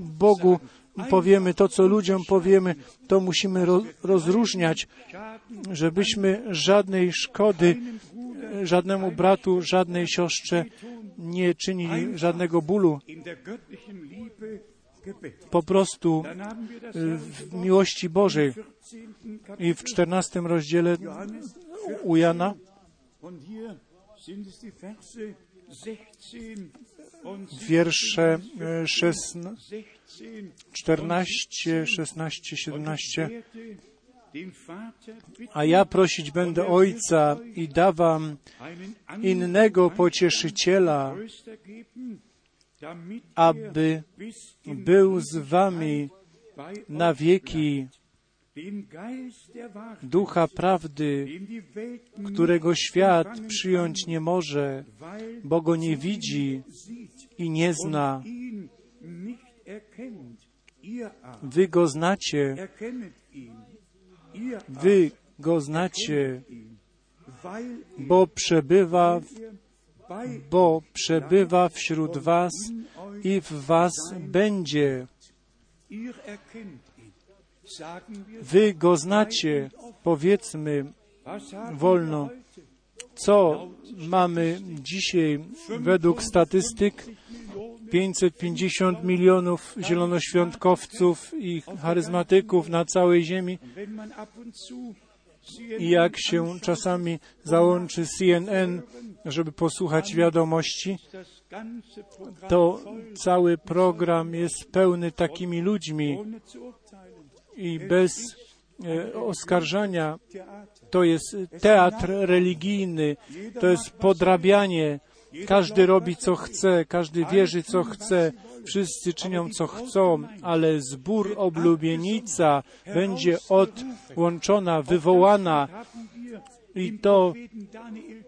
Bogu powiemy, to, co ludziom powiemy, to musimy ro- rozróżniać, żebyśmy żadnej szkody żadnemu bratu, żadnej siostrze nie czynili żadnego bólu. Po prostu y, w miłości Bożej im 14. i w 14 rozdziale u Jana 14. Und hier Sind es die Verse 16 und wiersze e, 16, 16? 14, 16, 17. werde den Vater bitten, A ja prosić będę Ojca i einen anderen innego pocieszyciela, aby był z wami na wieki ducha prawdy, którego świat przyjąć nie może, bo go nie widzi i nie zna. Wy go znacie, wy go znacie, bo przebywa, bo przebywa wśród was i w was będzie. Wy go znacie, powiedzmy wolno. Co mamy dzisiaj według statystyk? 550 milionów zielonoświątkowców i charyzmatyków na całej ziemi. I jak się czasami załączy CNN, żeby posłuchać wiadomości, to cały program jest pełny takimi ludźmi. I bez e, oskarżania. To jest teatr religijny, to jest podrabianie. Każdy robi co chce, każdy wierzy co chce, wszyscy czynią co chcą, ale zbór oblubienica będzie odłączona, wywołana i to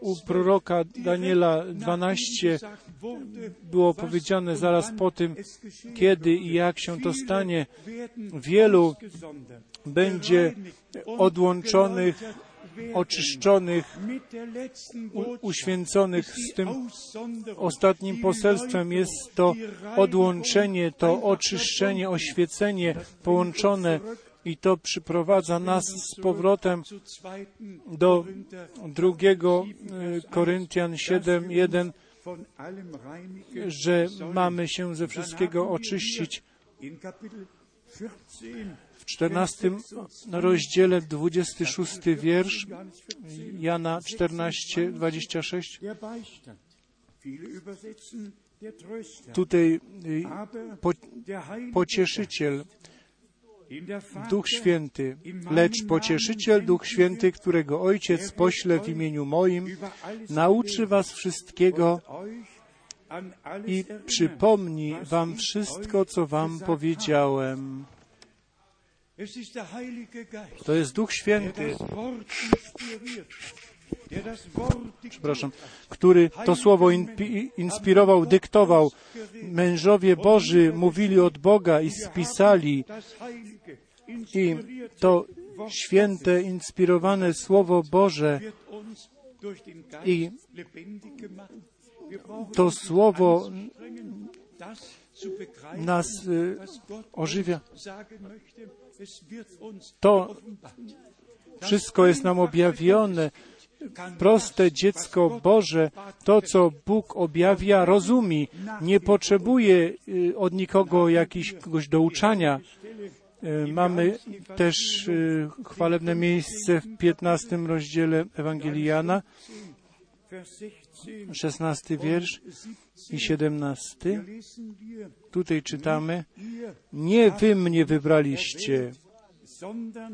u proroka Daniela 12 gesagt wurde, było powiedziane zaraz po tym, kiedy i jak się to stanie. Wielu będzie odłączonych, oczyszczonych, uświęconych z tym ostatnim poselstwem jest to odłączenie, to oczyszczenie, oświecenie połączone i to przyprowadza nas z powrotem do drugiego 7, e, Vers 1, Koryntian 7, 1, von allem reinigen że sollen. mamy się ze wszystkiego oczyścić. hier In Kapitel 14, W 14 rozdziale 26 wiersz Johannes 14, Jana 14, 26. der Beistand. Viele übersetzen der Tröster. Tutaj pocieszyciel, Duch Święty, lecz pocieszyciel, Duch Święty, którego Ojciec pośle w imieniu moim, nauczy was wszystkiego i przypomni wam wszystko, co wam powiedziałem. To jest Duch Święty, przepraszam, który to słowo inspirował, dyktował. Mężowie Boży mówili od Boga i spisali. I to święte, inspirowane Słowo Boże, I to Słowo nas y, ożywia. To wszystko jest nam objawione. Proste dziecko Boże, to co Bóg objawia, rozumie. Nie potrzebuje y, od nikogo jakiegoś douczania. Y, Mamy też y, chwalebne miejsce w 15 rozdziale Ewangelii Jana, Vers 16 16 wiersz i 17. lesen wir, Tutaj czytamy, nie wy mnie wybraliście,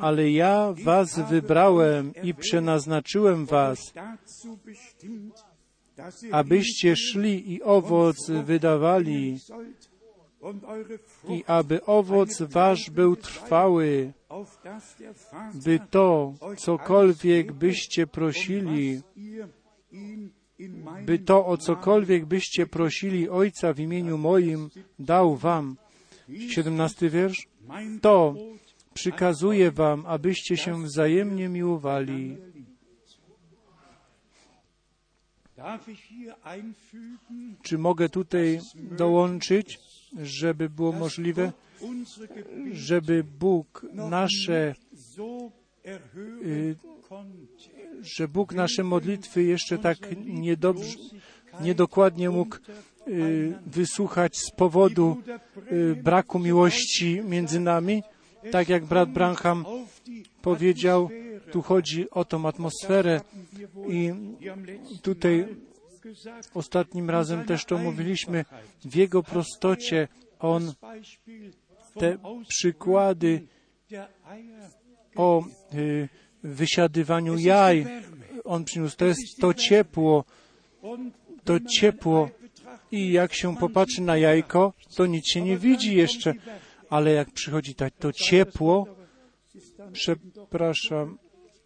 ale ja was wybrałem i przenaznaczyłem was, abyście szli i owoc wydawali, i aby owoc wasz był trwały, by to, cokolwiek byście prosili, by to, o cokolwiek byście prosili Ojca w imieniu moim, dał wam. 17 wiersz. To przykazuję wam, abyście się wzajemnie miłowali. Czy mogę tutaj dołączyć, żeby było możliwe, żeby Bóg nasze, y, że Bóg nasze modlitwy jeszcze tak niedobrze, niedokładnie mógł y, wysłuchać z powodu y, braku miłości między nami, tak jak brat Branham powiedział, tu chodzi o tą atmosferę i tutaj Ostatnim razem też to mówiliśmy. W Jego prostocie On te przykłady o y, wysiadywaniu jaj. On przyniósł. To jest to ciepło, to ciepło. I jak się popatrzy na jajko, to nic się nie widzi jeszcze. Ale jak przychodzi ta, to ciepło, przepraszam,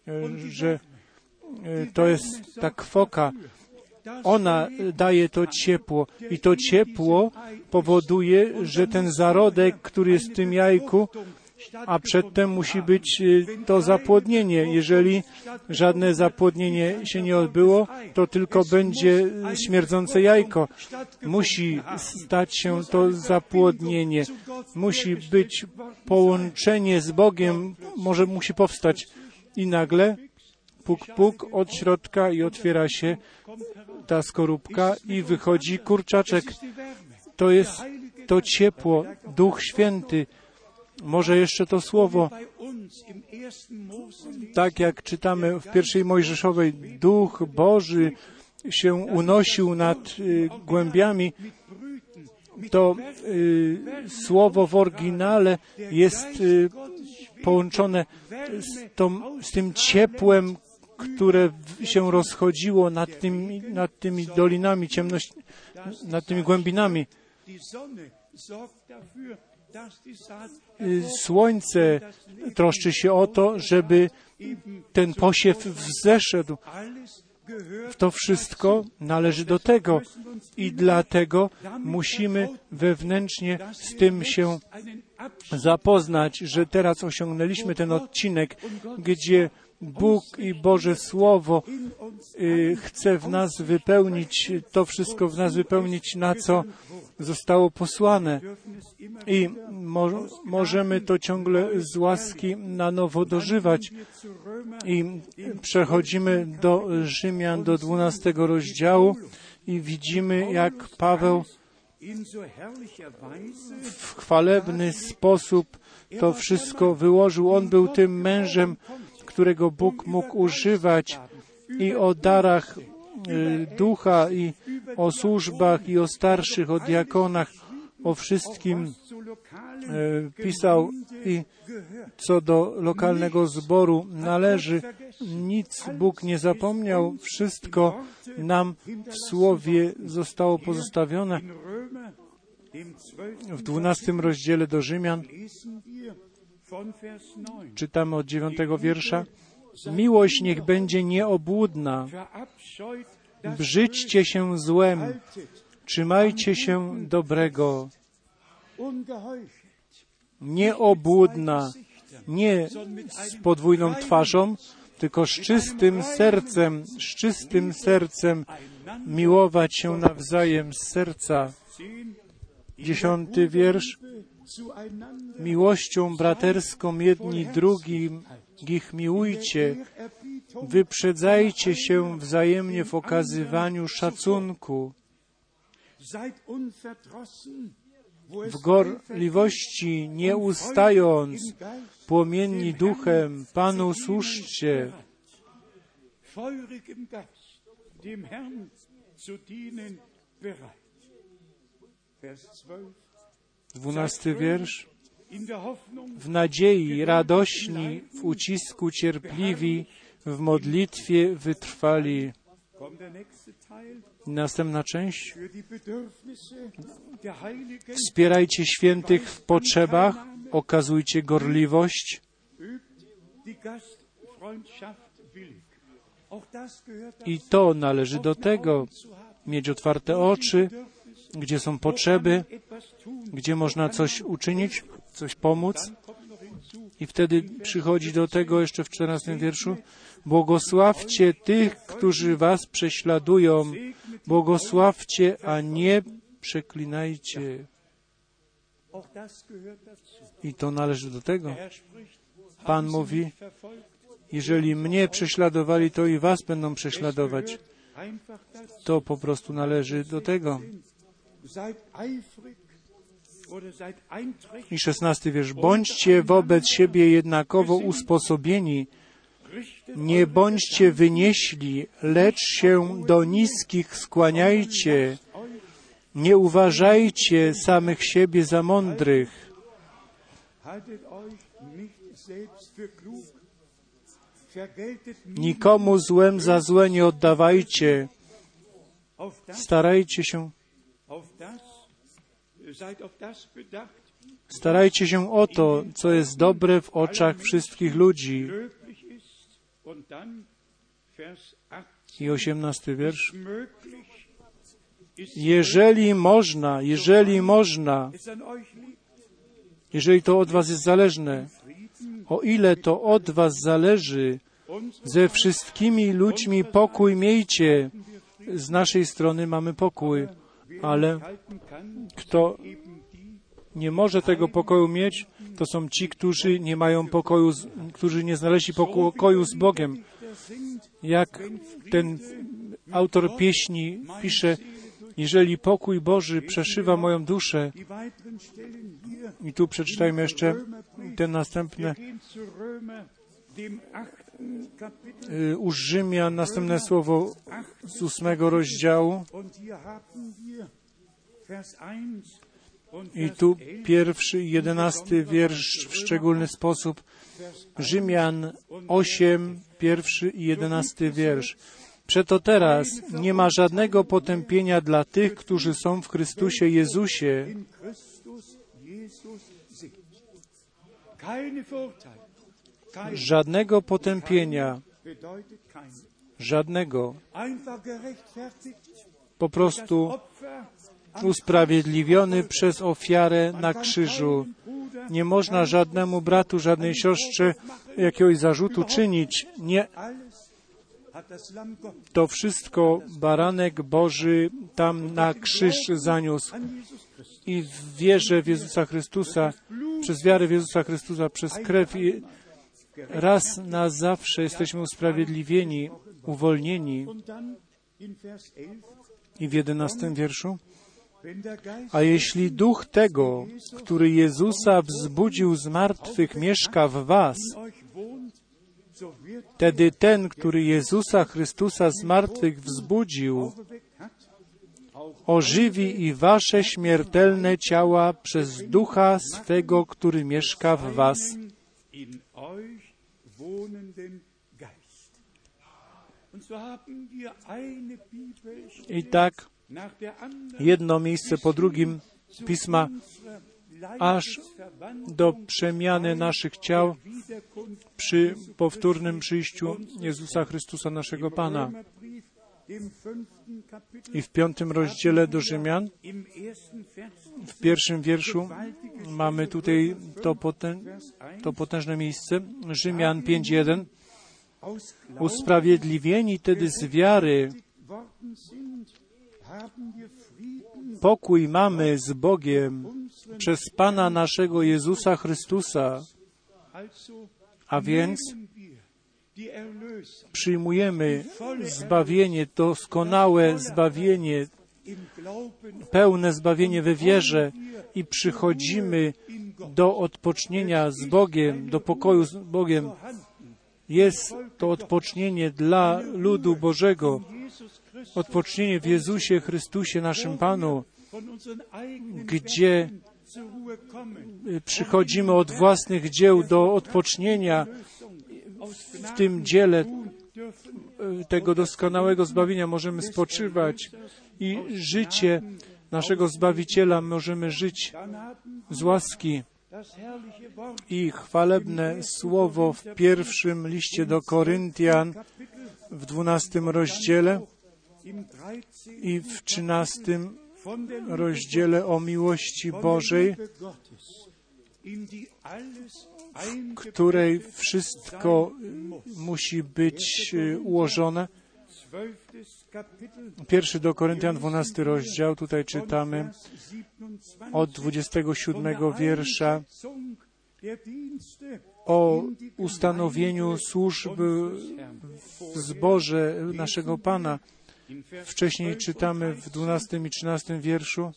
e, że e, to jest ta kwoka, ona daje to ciepło i to ciepło powoduje, że ten zarodek, który jest w tym jajku, a przedtem musi być y, to zapłodnienie. Jeżeli żadne zapłodnienie się nie odbyło, to tylko będzie śmierdzące jajko. Musi stać się to zapłodnienie. Musi być połączenie z Bogiem, może musi powstać. I nagle puk, puk od środka i otwiera się ta skorupka i wychodzi kurczaczek. To jest to ciepło, Duch Święty. Może jeszcze to słowo, tak jak czytamy w pierwszej Mojżeszowej, Duch Boży się unosił nad y, głębiami, to y, słowo w oryginale jest y, połączone z, tą, z tym ciepłem, które się rozchodziło nad tymi, nad tymi dolinami ciemności, nad tymi głębinami. Y, Słońce troszczy się o to, żeby ten posiew wzeszedł. To wszystko należy do tego i dlatego musimy wewnętrznie z tym się zapoznać, że teraz osiągnęliśmy ten odcinek, gdzie Bóg i Boże Słowo y, chce w nas wypełnić, to wszystko w nas wypełnić, na co zostało posłane. I mo możemy to ciągle z łaski na nowo dożywać. I przechodzimy do Rzymian, do 12 rozdziału i widzimy, jak Paweł w chwalebny sposób to wszystko wyłożył. On był tym mężem, którego Bóg mógł używać i o darach y, ducha i o służbach i o starszych, o diakonach, o wszystkim y, pisał i co do lokalnego zboru należy. Nic Bóg nie zapomniał, wszystko nam w Słowie zostało pozostawione. in Römer, dem 12. W dwunastym rozdziale do Rzymian czytamy od dziewiątego wiersza. Miłość niech będzie nieobłudna, brzydźcie się złem, trzymajcie się dobrego, nieobłudna, nie z podwójną twarzą, tylko z czystym sercem, z czystym sercem. Miłować się nawzajem z serca. Dziesiąty wiersz. Miłością braterską jedni drugim ich miłujcie, wyprzedzajcie się wzajemnie w okazywaniu szacunku, w gorliwości nie ustając, płomienni duchem, Panu służcie. Vers 12. dwunasty wiersz. W nadziei radośni, w ucisku cierpliwi, w modlitwie wytrwali. Następna część. Wspierajcie świętych w potrzebach, okazujcie gorliwość, i to należy do tego, mieć otwarte oczy, gdzie są potrzeby, gdzie można coś uczynić, coś pomóc. I wtedy przychodzi do tego jeszcze w 14 wierszu, błogosławcie tych, którzy was prześladują, błogosławcie, a nie przeklinajcie. I to należy do tego. Pan mówi, jeżeli mnie prześladowali, to i was będą prześladować. To po prostu należy do tego. I szesnasty wiersz. Bądźcie wobec siebie jednakowo usposobieni, Nie bądźcie wynieśli, lecz się do niskich skłaniajcie. Nie uważajcie samych siebie za mądrych. Nikomu złem za złe nie oddawajcie. Starajcie się, starajcie się o to, co jest dobre w oczach wszystkich ludzi. löblich ist. Und dann Vers 18. I osiemnasty wiersz. Jeżeli można, jeżeli można, jeżeli to od Was jest zależne, o ile to od Was zależy, ze wszystkimi ludźmi pokój miejcie. Z naszej strony mamy pokój, ale kto nie może tego pokoju mieć, to są ci, którzy nie mają pokoju, którzy nie znaleźli pokoju z Bogiem. Jak ten autor pieśni pisze, jeżeli pokój Boży przeszywa moją duszę, i tu przeczytajmy jeszcze te następne y, u Rzymian, następne słowo z ósmego rozdziału. Und hier haben wir Vers 1 und I tu 11. pierwszy i jedenasty wiersz w szczególny sposób. Rzymian 8, pierwszy i jedenasty wiersz. Przeto teraz nie ma żadnego potępienia dla tych, którzy są w Chrystusie Jezusie. Keine Verurteilung. Żadnego potępienia, żadnego. Po prostu usprawiedliwiony przez ofiarę na krzyżu. Nie można żadnemu bratu, żadnej siostrze jakiegoś zarzutu czynić. Nie, to wszystko baranek Boży tam na krzyż zaniósł. I w wierze w Jezusa Chrystusa, przez wiarę w Jezusa Chrystusa, przez krew raz na zawsze jesteśmy usprawiedliwieni, uwolnieni. Und dann in Vers 11, I w jedenastym wierszu. A jeśli duch tego, który Jezusa wzbudził z martwych, mieszka w was, wtedy ten, który Jezusa Chrystusa z martwych wzbudził, ożywi i wasze śmiertelne ciała przez ducha swego, który mieszka w was. I tak jedno miejsce po drugim pisma aż do przemiany naszych ciał przy powtórnym przyjściu Jezusa Chrystusa, naszego Pana. I w piątym rozdziale do Rzymian, w pierwszym wierszu, mamy tutaj to, potę, Vers 1, to potężne miejsce. Rzymian 5.1. aus Glauben Usprawiedliwieni tedy z wiary, pokój mamy z Bogiem przez Pana naszego Jezusa Chrystusa. A więc przyjmujemy zbawienie, doskonałe zbawienie, pełne zbawienie we wierze i przychodzimy do odpocznienia z Bogiem, do pokoju z Bogiem. Jest to odpocznienie dla ludu Bożego, odpocznienie w Jezusie Chrystusie, naszym Panu, gdzie y, przychodzimy od własnych dzieł do odpocznienia w tym dziele y, tego doskonałego zbawienia. Możemy spoczywać i życie naszego Zbawiciela możemy żyć z łaski. I chwalebne słowo w pierwszym liście do Koryntian w dwunastym rozdziale im 13. i w trzynastym rozdziale o miłości Bożej, alles której wszystko musi być y, ułożone. Pierwszy do Koryntian, 12 rozdział, tutaj czytamy Vers 27 od 27 wiersza o ustanowieniu służby w zborze naszego Pana. Wcześniej 12 czytamy w 12 i 13 wierszu,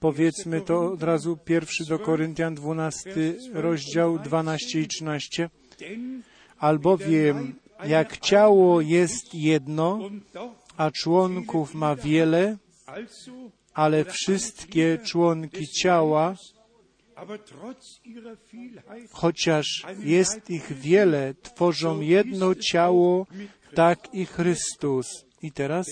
powiedzmy to od razu, pierwszy do Koryntian, 12 rozdział, 12 i 13. denn Albowiem jak ciało jest jedno, a członków ma wiele, ale wszystkie członki ciała, chociaż jest ich wiele, tworzą jedno ciało, tak i Chrystus. I teraz,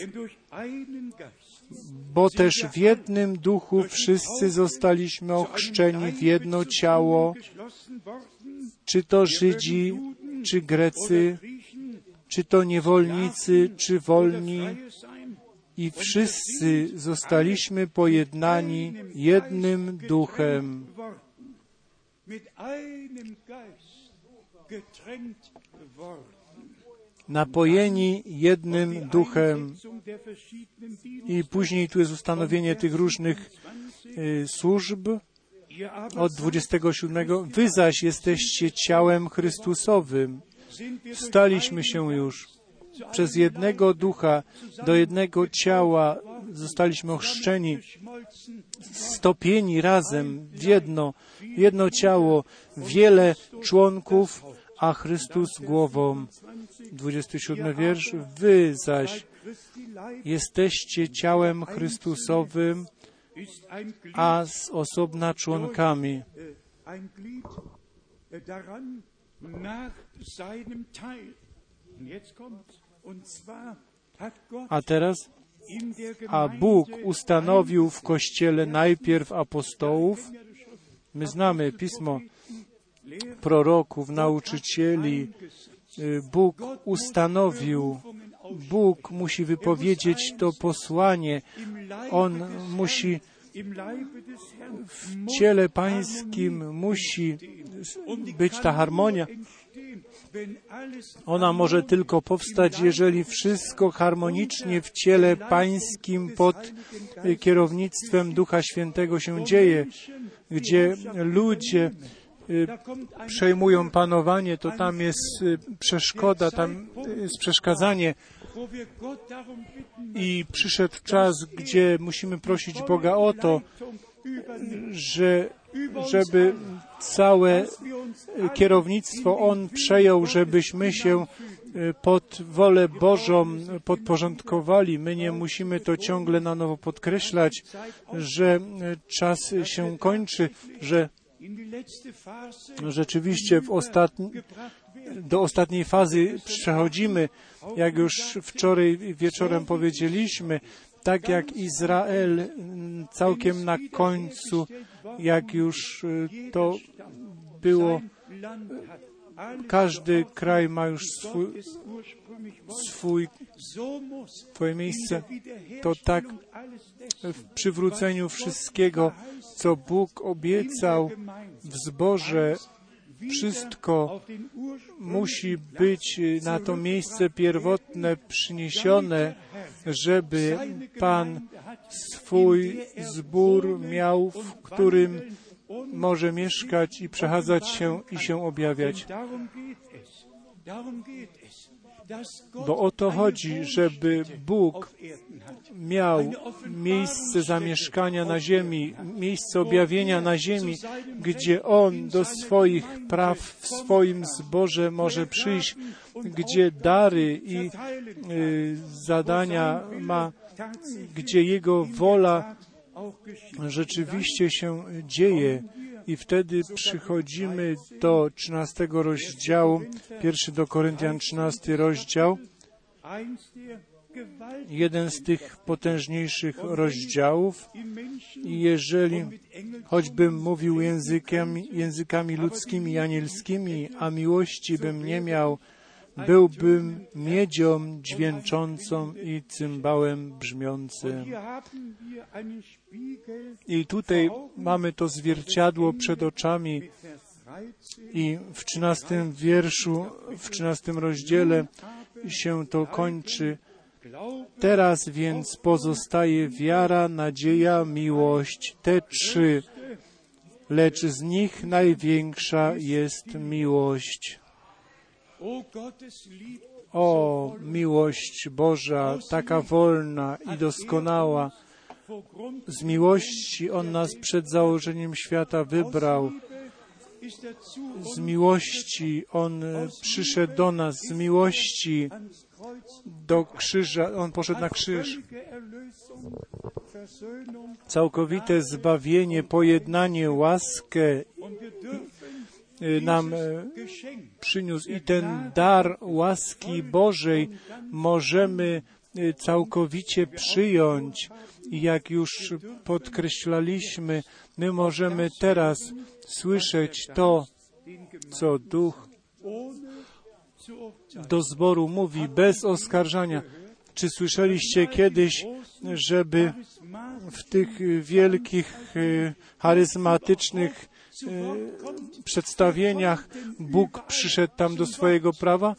bo też w jednym duchu wszyscy zostaliśmy ochrzczeni w jedno ciało, czy to Żydzi, czy Grecy, czy to niewolnicy, czy wolni, i wszyscy zostaliśmy pojednani jednym duchem. napojeni jednym duchem. I później tu jest ustanowienie tych różnych y, służb od 27. Wy zaś jesteście ciałem Chrystusowym. Staliśmy się już przez jednego ducha do jednego ciała, zostaliśmy ochrzczeni, stopieni razem w jedno, jedno ciało, wiele członków, a Chrystus głową. 27 wiersz. Wy zaś jesteście ciałem Chrystusowym, a z osobna członkami. A teraz, a Bóg ustanowił w Kościele najpierw apostołów. My znamy pismo proroków, nauczycieli. Y, Bóg ustanowił, Bóg musi wypowiedzieć to posłanie. On musi w ciele pańskim musi być ta harmonia. Ona może tylko powstać, jeżeli wszystko harmonicznie w ciele pańskim pod y, kierownictwem Ducha Świętego się dzieje, gdzie ludzie y, przejmują panowanie, to tam jest y, przeszkoda, tam jest przeszkadzanie i przyszedł czas, gdzie musimy prosić Boga o to, że, żeby całe y, kierownictwo On przejął, żebyśmy się y, pod wolę Bożą podporządkowali. My nie musimy to ciągle na nowo podkreślać, że y, czas się kończy, że rzeczywiście ostatni, do ostatniej fazy przechodzimy, jak już wczoraj wieczorem powiedzieliśmy, tak jak Izrael całkiem na końcu, jak już y, to było, alle każdy kraj ma już swój, swój, swoje miejsce. To tak w przywróceniu wszystkiego, co Bóg obiecał w zborze, wszystko musi być na to miejsce pierwotne przyniesione, żeby Pan swój zbór miał, w którym może mieszkać i przechadzać się i się objawiać. Bo o to chodzi, żeby Bóg miał miejsce zamieszkania na ziemi, miejsce objawienia na ziemi, gdzie On do swoich praw w swoim zborze może przyjść, gdzie dary i y, zadania ma, gdzie Jego wola rzeczywiście się dzieje. I wtedy przychodzimy do 13 rozdziału, pierwszy do Koryntian 13 rozdział, jeden z tych potężniejszych rozdziałów. I jeżeli choćbym mówił językami, językami ludzkimi i anielskimi, a miłości bym nie miał, byłbym miedzią dźwięczącą i cymbałem brzmiącym. I tutaj mamy to zwierciadło przed oczami 13. i w trzynastym wierszu, w trzynastym rozdziale się to kończy. Teraz więc pozostaje wiara, nadzieja, miłość, te trzy, lecz z nich największa jest miłość. O miłość Boża, taka wolna i doskonała. Z miłości On nas przed założeniem świata wybrał. Z miłości On przyszedł do nas, z miłości do krzyża. On poszedł na krzyż. Całkowite zbawienie, pojednanie, łaskę nam e, dieses Geschenk przyniósł i ten dar łaski Bożej możemy y, całkowicie przyjąć. Jak już podkreślaliśmy, my możemy teraz słyszeć to, co Duch do zboru mówi, bez oskarżania. Czy słyszeliście kiedyś, żeby w tych y, wielkich, y, charyzmatycznych y, przedstawieniach Bóg przyszedł tam do swojego prawa?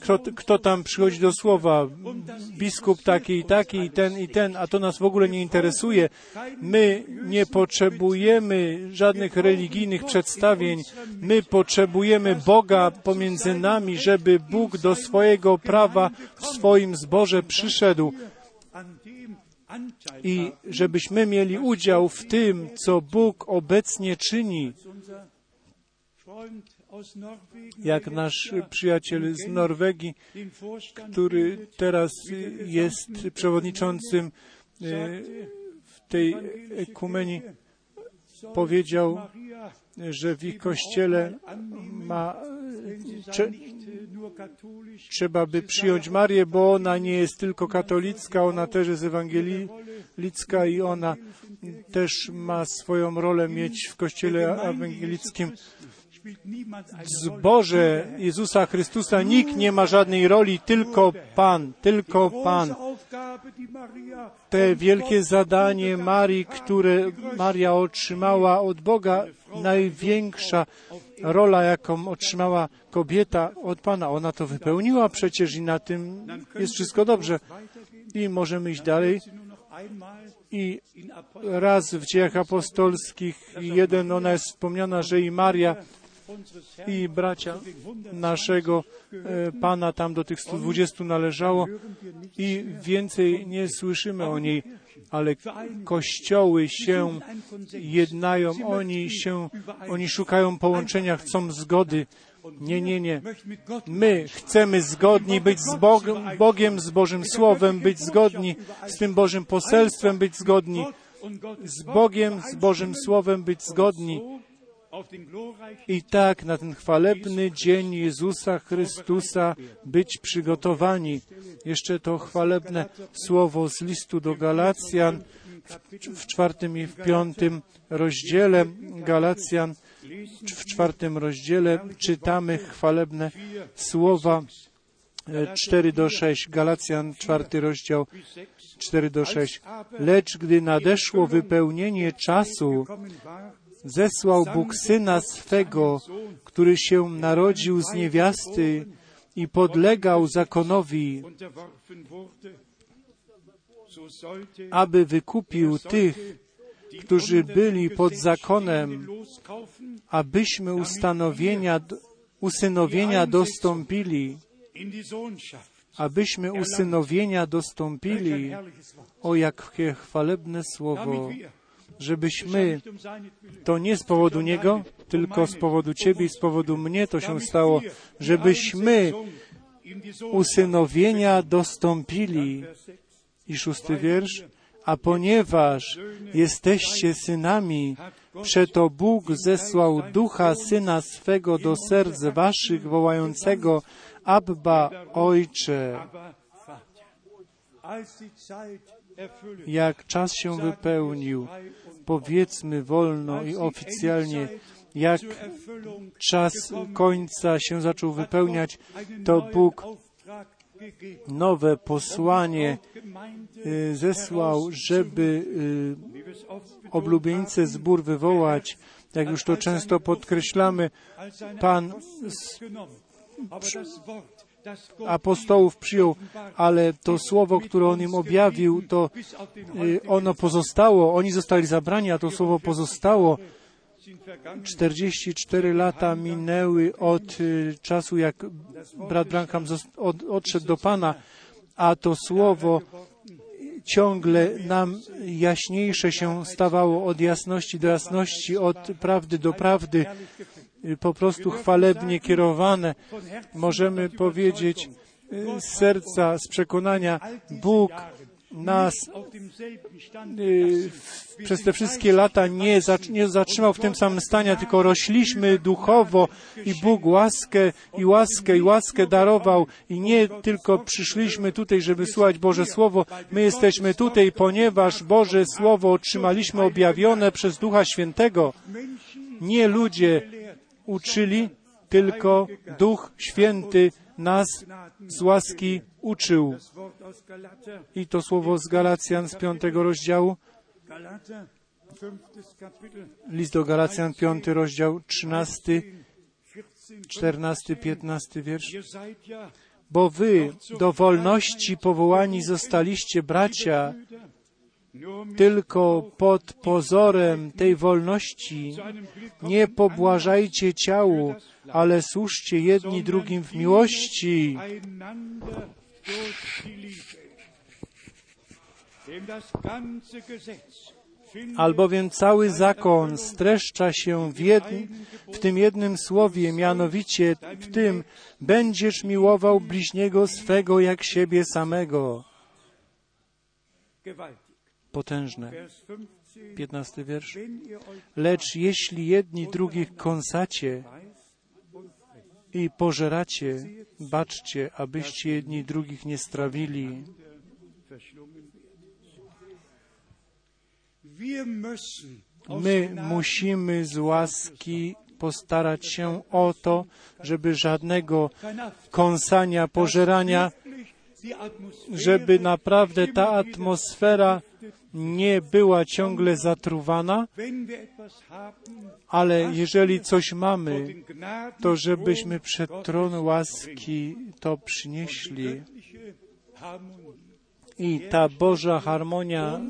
Kto, kto tam przychodzi do słowa? Biskup taki i taki i ten i ten, a to nas w ogóle nie interesuje. My nie potrzebujemy żadnych religijnych przedstawień. My potrzebujemy Boga pomiędzy nami, żeby Bóg do swojego prawa w swoim zborze przyszedł i żebyśmy mieli udział w tym, co Bóg obecnie czyni. Jak nasz przyjaciel z Norwegii, który teraz jest przewodniczącym e, w tej ekumenii, powiedział, że w ich kościele ma, katholisch, trzeba by przyjąć Marię, bo ona nie jest tylko katolicka, ona też jest ewangelicka i ona też ma swoją rolę mieć w kościele ewangelickim. W zborze Jezusa Chrystusa nikt nie ma żadnej roli, tylko Pan, tylko Pan. Te wielkie zadanie Marii, które Maria otrzymała od Boga, największa rola, jaką otrzymała kobieta od Pana. Ona to wypełniła przecież i na tym jest wszystko dobrze. I możemy iść dalej. I raz w dziejach apostolskich jeden ona jest wspomniana, że i Maria i bracia naszego e, Pana tam do tych 120 należało i więcej nie słyszymy o niej, ale kościoły się jednają, oni się, oni szukają połączenia, chcą zgody. Nie, nie, nie. My chcemy zgodni być z Bogiem, Bogiem, z Bożym Słowem, być zgodni z tym Bożym poselstwem, być zgodni z Bogiem, z Bożym Słowem, być zgodni. I tak na ten chwalebny dzień Jezusa Chrystusa być przygotowani. Jeszcze to chwalebne słowo z listu do Galacjan w, czwartym i w piątym rozdziale Galacjan, w czwartym rozdziale czytamy chwalebne słowa e, 4 do 6. Galacjan, czwarty rozdział 4 do 6. Lecz gdy nadeszło wypełnienie czasu, zesłał Bóg Syna swego, który się narodził z niewiasty i podlegał zakonowi, aby wykupił tych, którzy byli pod zakonem, abyśmy ustanowienia, usynowienia dostąpili, abyśmy usynowienia dostąpili. O jakie chwalebne słowo, żebyśmy to nie z powodu Niego, tylko z powodu Ciebie i z powodu mnie to się stało, żebyśmy usynowienia dostąpili. I szósty wiersz. A ponieważ jesteście synami, przeto Bóg zesłał ducha syna swego do serc waszych, wołającego Abba, Ojcze. Jak czas się wypełnił, powiedzmy wolno i oficjalnie, jak czas końca się zaczął wypełniać, to Bóg nowe posłanie y, zesłał, żeby y, oblubieńce zbór wywołać. Jak już to często podkreślamy, Pan Apostołów przyjął, ale to słowo, które On im objawił, to y, ono pozostało. Oni zostali zabrani, a to słowo pozostało. sind vergangen. 44 lata minęły od y, czasu, jak brat Branham odszedł do Pana, a to słowo ciągle nam jaśniejsze się stawało od jasności do jasności, od prawdy do prawdy po prostu chwalebnie kierowane. Możemy powiedzieć y, z serca, z przekonania, Bóg nas y, przez te wszystkie lata nie, nie zatrzymał w tym samym stanie, tylko rośliśmy duchowo i Bóg łaskę i łaskę i łaskę darował i nie tylko przyszliśmy tutaj, żeby słuchać Boże Słowo, my jesteśmy tutaj, ponieważ Boże Słowo otrzymaliśmy objawione przez Ducha Świętego. Nie ludzie uczyli, tylko Duch Święty nas z łaski uczył. I to słowo z Galacjan z piątego rozdziału, list do Galacjan, piąty rozdział, trzynasty, 14, czternasty, piętnasty wiersz. Bo wy do wolności powołani zostaliście, bracia, tylko pod pozorem tej wolności nie pobłażajcie ciału, ale służcie jedni drugim w miłości. Albowiem cały zakon streszcza się w, w tym jednym słowie, mianowicie w tym będziesz miłował bliźniego swego jak siebie samego. gewaltig. Potężne. Vers 15. 15 wiersz. Lecz jeśli jedni drugich kąsacie i pożeracie, baczcie, abyście jedni drugich nie strawili. My musimy z łaski postarać się o to, żeby żadnego kąsania, pożerania, żeby naprawdę ta atmosfera nie była ciągle zatruwana, ale jeżeli coś mamy, to żebyśmy przed tron łaski to przynieśli. I ta Boża harmonia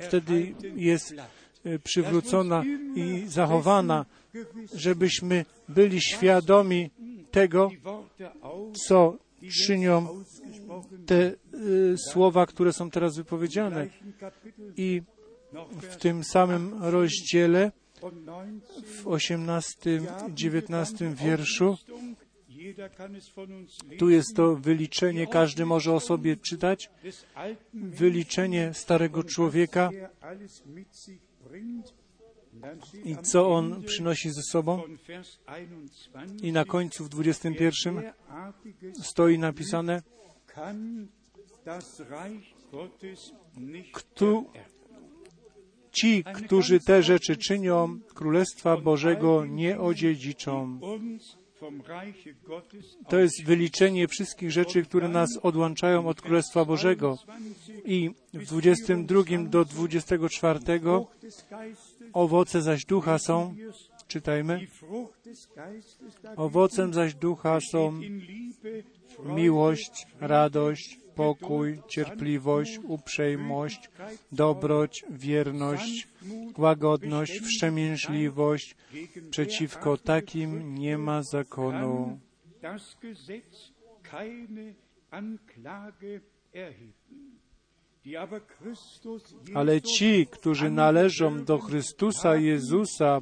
wtedy jest e, przywrócona i zachowana, żebyśmy byli świadomi tego, co czynią te e, słowa, które są teraz wypowiedziane. I w tym samym rozdziale, und 19 w 18, 19 wierszu, tu jest to wyliczenie, każdy może o sobie czytać, wyliczenie starego człowieka i co on przynosi ze sobą. von Vers 21, I na końcu w 21 derartiges stoi napisane, Kto- ci, którzy te rzeczy czynią, Królestwa Bożego nie odziedziczą. To jest wyliczenie wszystkich rzeczy, które nas odłączają od Królestwa Bożego. 22 I w 22 do 24 Frucht des Geistes, owoce zaś ducha są, czytajmy, owocem zaś ducha są miłość, radość, pokój, cierpliwość, uprzejmość, dobroć, wierność, łagodność, wstrzemięźliwość. gegen Przeciwko takim nie ma zakonu. Ale ci, którzy należą do Chrystusa Jezusa,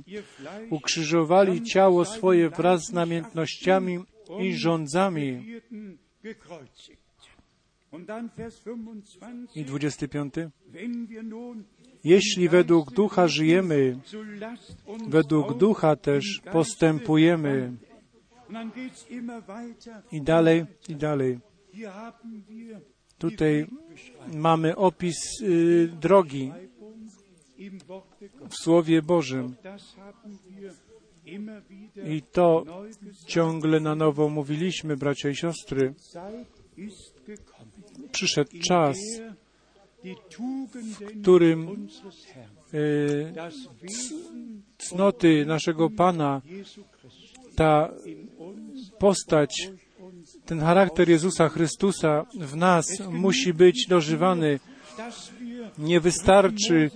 ukrzyżowali ciało swoje wraz z namiętnościami i rządzami. Begierden gekreuzigt. Und dann Vers 25, I 25. wenn wir nun Jeśli według ducha żyjemy, według ducha też postępujemy. I dalej, i dalej. Tutaj mamy opis y, drogi w Słowie Bożym. I to ciągle na nowo mówiliśmy, bracia i siostry. Przyszedł czas, Tugenden którym Wesen cnoty naszego Pana, ta postać, ten charakter Jezusa Chrystusa w nas musi być dożywany. Nie wystarczy,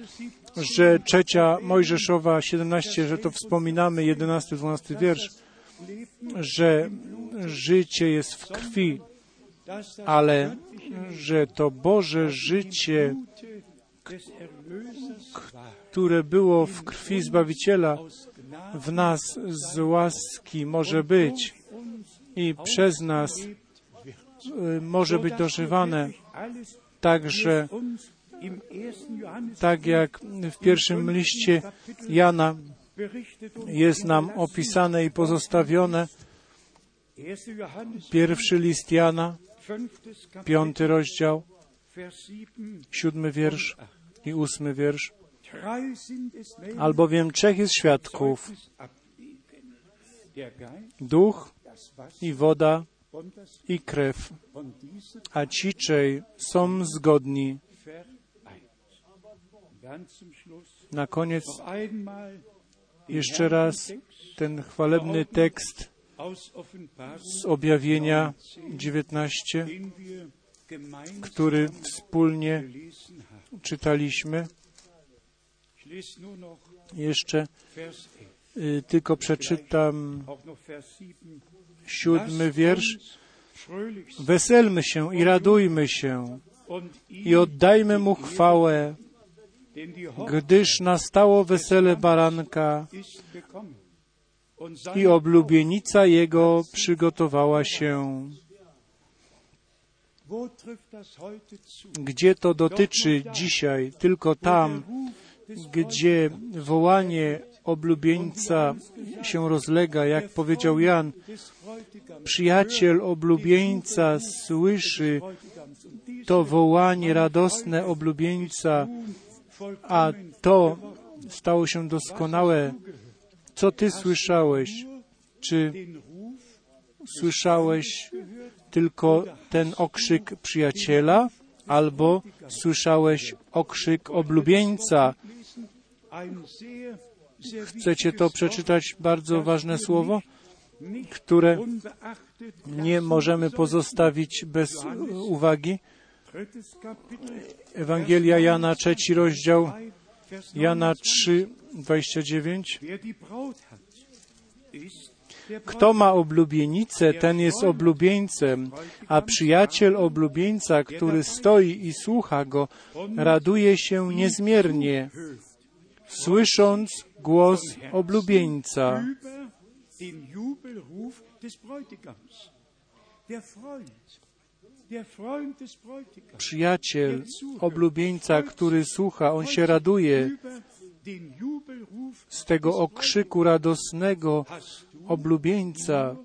że trzecia Mojżeszowa 17, że to wspominamy, 11-12 wiersz, że życie jest w krwi, ale że to Boże życie, które było w krwi Zbawiciela, w nas z łaski może być i przez nas y, może być dożywane, także tak jak w pierwszym liście Jana jest nam opisane i pozostawione. Pierwszy list Jana, piąty rozdział, siódmy wiersz i ósmy wiersz. Albowiem trzech jest świadków, duch i woda i krew, a ci trzej są zgodni. Na koniec jeszcze raz ten chwalebny tekst z objawienia 19, który wspólnie czytaliśmy. Jeszcze y, tylko przeczytam siódmy wiersz. Weselmy się i radujmy się i oddajmy mu chwałę, gdyż nastało wesele baranka i oblubienica jego przygotowała się. Gdzie to dotyczy dzisiaj? Tylko tam, gdzie wołanie oblubieńca się rozlega, jak powiedział Jan, przyjaciel oblubieńca słyszy to wołanie radosne oblubieńca, a to stało się doskonałe. Co ty słyszałeś? Czy słyszałeś tylko ten okrzyk przyjaciela, albo słyszałeś okrzyk oblubieńca? Chcecie to przeczytać? Bardzo ważne słowo, które nie możemy pozostawić bez uwagi. Ewangelia Jana, trzeci rozdział, Jana 3, 29. Kto ma oblubienicę, ten jest oblubieńcem, a przyjaciel oblubieńca, który stoi i słucha go, raduje się niezmiernie, słysząc głos oblubieńca. Przyjaciel oblubieńca, który słucha, on się raduje z tego okrzyku radosnego oblubieńca.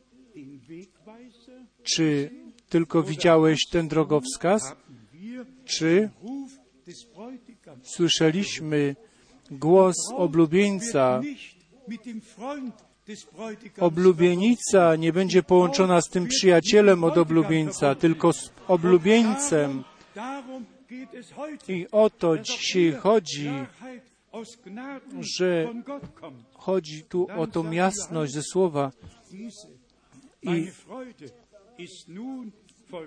Czy tylko widziałeś ten drogowskaz? Czy słyszeliśmy głos oblubieńca? Oblubienica nie będzie połączona z tym przyjacielem od oblubieńca, tylko z oblubieńcem. I o to dzisiaj chodzi, że chodzi tu o tą jasność ze słowa. I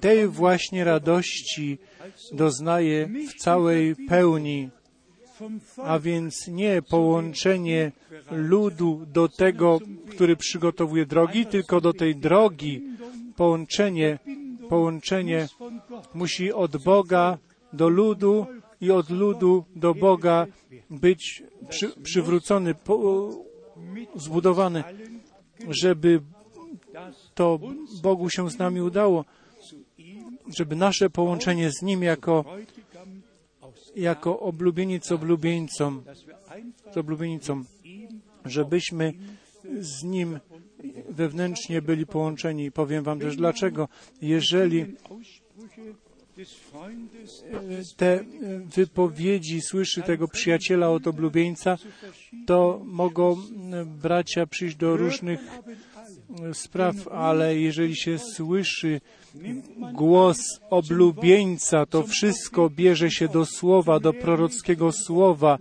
tej właśnie radości doznaję w całej pełni a więc nie połączenie ludu do tego, który przygotowuje drogi, tylko do tej drogi. Połączenie, połączenie musi od Boga do ludu i od ludu do Boga być przy, przywrócony, po, zbudowany, żeby to Bogu się z nami udało, żeby nasze połączenie z Nim jako jako oblubieniec oblubieńcom, z oblubienicą, żebyśmy z Nim wewnętrznie byli połączeni. Powiem Wam też dlaczego. Jeżeli te wypowiedzi słyszy tego przyjaciela od oblubieńca, to mogą bracia przyjść do różnych spraw, ale jeżeli się słyszy głos oblubieńca, to wszystko bierze się do słowa, do prorockiego słowa.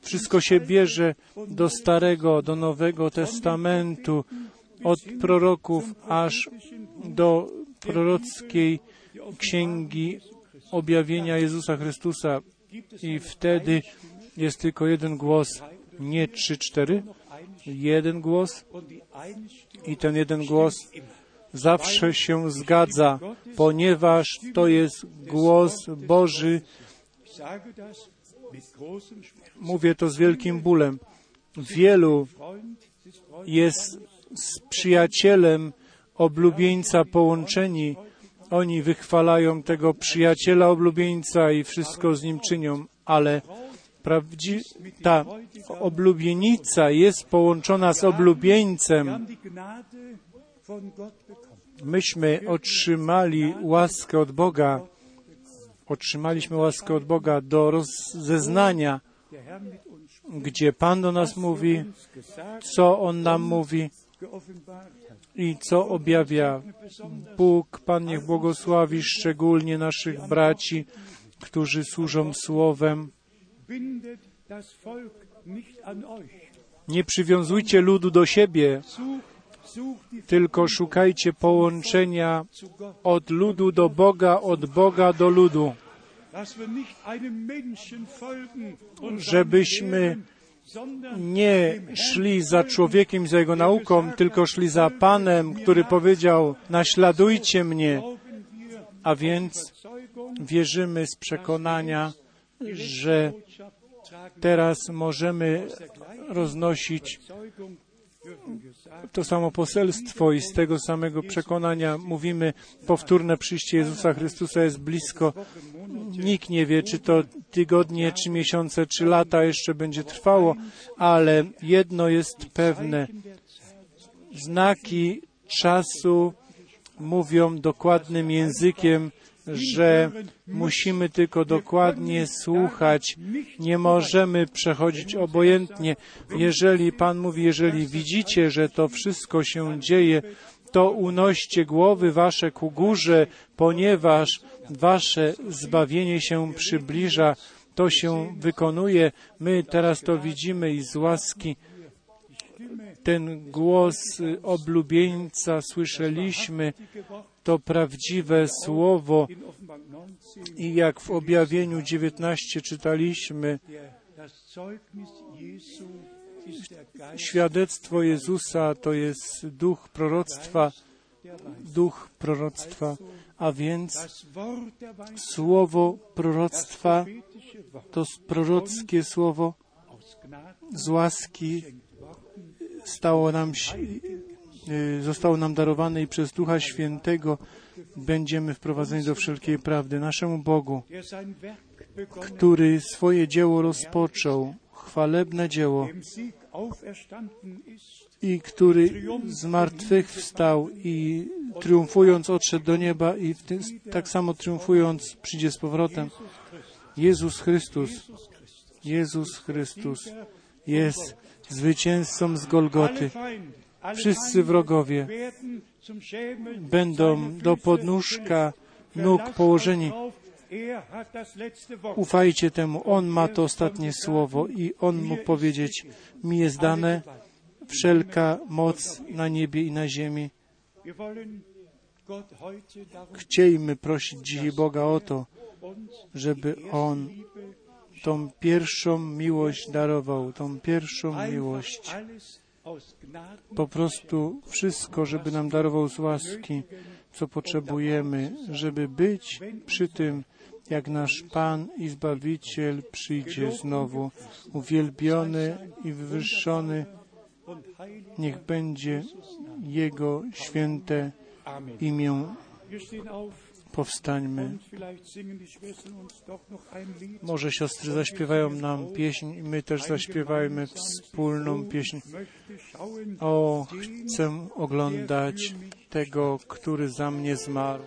Wszystko się bierze do Starego, do Nowego Testamentu, od proroków aż do prorockiej księgi objawienia Jezusa Chrystusa. I wtedy jest tylko jeden głos, nie trzy, cztery, jeden głos i ten jeden głos zawsze się zgadza, ponieważ to jest głos Boży. Mówię to z wielkim bólem. Wielu jest z przyjacielem oblubieńca połączeni. Oni wychwalają tego przyjaciela oblubieńca i wszystko z nim czynią, ale prawdzi- ta oblubienica jest połączona z oblubieńcem. Myśmy otrzymali łaskę od Boga, otrzymaliśmy łaskę od Boga do rozeznania, gdzie Pan do nas mówi, co On nam mówi i co objawia. Bóg, Pan niech błogosławi szczególnie naszych braci, którzy służą Słowem. Nie przywiązujcie ludu do siebie, tylko szukajcie połączenia od ludu do Boga, od Boga do ludu, żebyśmy nie szli za człowiekiem i za jego nauką, tylko szli za Panem, który powiedział: Naśladujcie mnie. A więc wierzymy z przekonania, że teraz możemy roznosić to samo poselstwo i z tego samego przekonania mówimy, powtórne przyjście Jezusa Chrystusa jest blisko. Nikt nie wie, czy to tygodnie, czy miesiące, czy lata jeszcze będzie trwało, ale jedno jest pewne. Znaki czasu mówią dokładnym językiem, że musimy tylko dokładnie słuchać. Nie możemy przechodzić obojętnie. Jeżeli Pan mówi, jeżeli widzicie, że to wszystko się dzieje, to unoście głowy wasze ku górze, ponieważ wasze zbawienie się przybliża. To się wykonuje. My teraz to widzimy i z łaski ten głos y, oblubieńca słyszeliśmy, to prawdziwe słowo. In Offenbarung 19, i jak w objawieniu 19 czytaliśmy, świadectwo Jezusa to jest duch proroctwa, duch proroctwa, a więc słowo proroctwa to prorockie słowo. Z łaski stało nam, si- y, zostało nam darowane i przez Ducha Świętego będziemy wprowadzeni do wszelkiej prawdy. Naszemu Bogu, który swoje dzieło rozpoczął, chwalebne dzieło, i który z martwych wstał i triumfując odszedł do nieba i tym, tak samo triumfując przyjdzie z powrotem. Jezus Chrystus, Jezus Chrystus jest zwycięzcą z Golgoty. Wszyscy wrogowie będą do podnóżka nóg położeni. er. Ufajcie temu, On ma to ostatnie słowo i On mógł powiedzieć, mi jest dane wszelka moc na niebie i na ziemi. Chciejmy prosić dzisiaj Boga o to, żeby On tą pierwszą miłość darował, tą pierwszą miłość. Po prostu wszystko, żeby nam darował z łaski, co potrzebujemy, żeby być przy tym, jak nasz Pan i Zbawiciel przyjdzie znowu. Uwielbiony i wywyższony niech będzie Jego święte imię. Powstańmy. Może siostry zaśpiewają nam pieśń i my też zaśpiewajmy wspólną pieśń. O, chcę oglądać tego, który za mnie zmarł.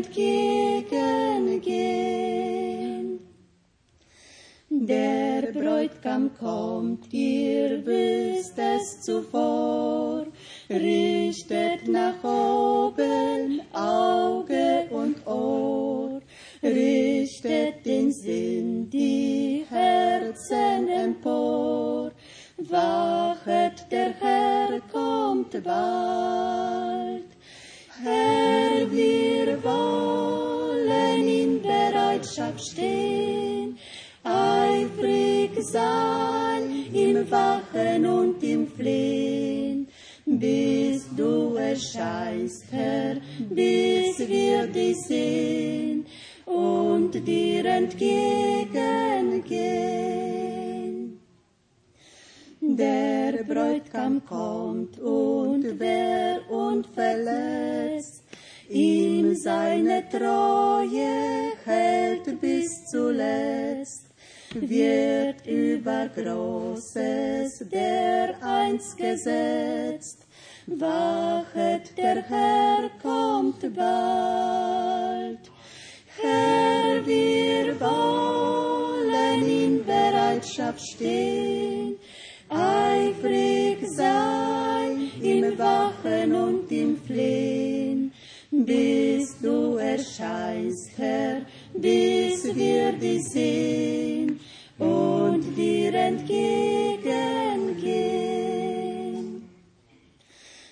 Entgegengehen. Der Bräutigam kommt, ihr wisst es zuvor, richtet nach oben Auge und Ohr, richtet den Sinn, die Herzen empor. Wachet, der Herr kommt bald. Herr, wir wollen in Bereitschaft stehen, eifrig sein im Wachen und im Flehen, bis du erscheinst, Herr, bis wir dich sehen und dir entgegengehen. Der Bräutigam kommt und wer unverletzt ihm seine Treue hält bis zuletzt, wird über Großes der einst gesetzt. Wachet, der Herr kommt bald. Herr, wir wollen in Bereitschaft stehen, eifrig sein im Wachen und im Flehen, bis du erscheinst, Herr, bis wir dich sehen und dir entgegengehen.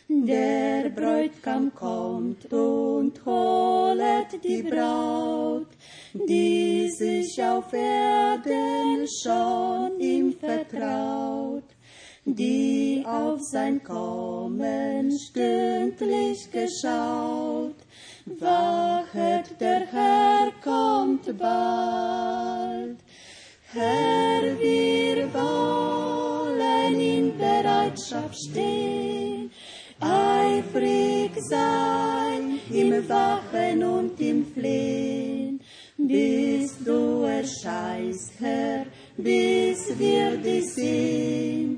Der Bräutigam kommt und holet die Braut, die sich auf Erden schon ihm vertraut, die auf sein Kommen stündlich geschaut. Wachet, der Herr kommt bald. Herr, wir wollen in Bereitschaft stehen, eifrig sein im Wachen und im Flehen, bis du erscheinst, Herr, bis wir dich sehen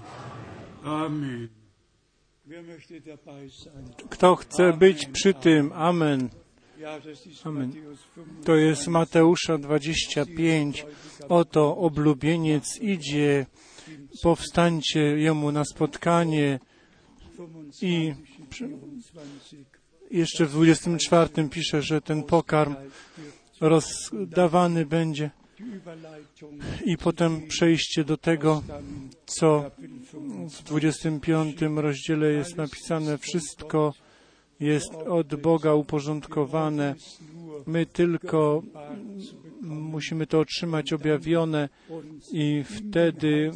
Kto chce być przy tym? Amen. Amen. Matthäus 25. To jest Mateusza 25. Oto oblubieniec idzie, powstańcie jemu na spotkanie. 25 I und 24. Jeszcze w 24 pisze, że ten pokarm rozdawany będzie i potem przejście do tego, co Kapitel 25. w 25 rozdziale jest napisane. Wszystko jest od Boga uporządkowane. My tylko musimy to otrzymać objawione i wtedy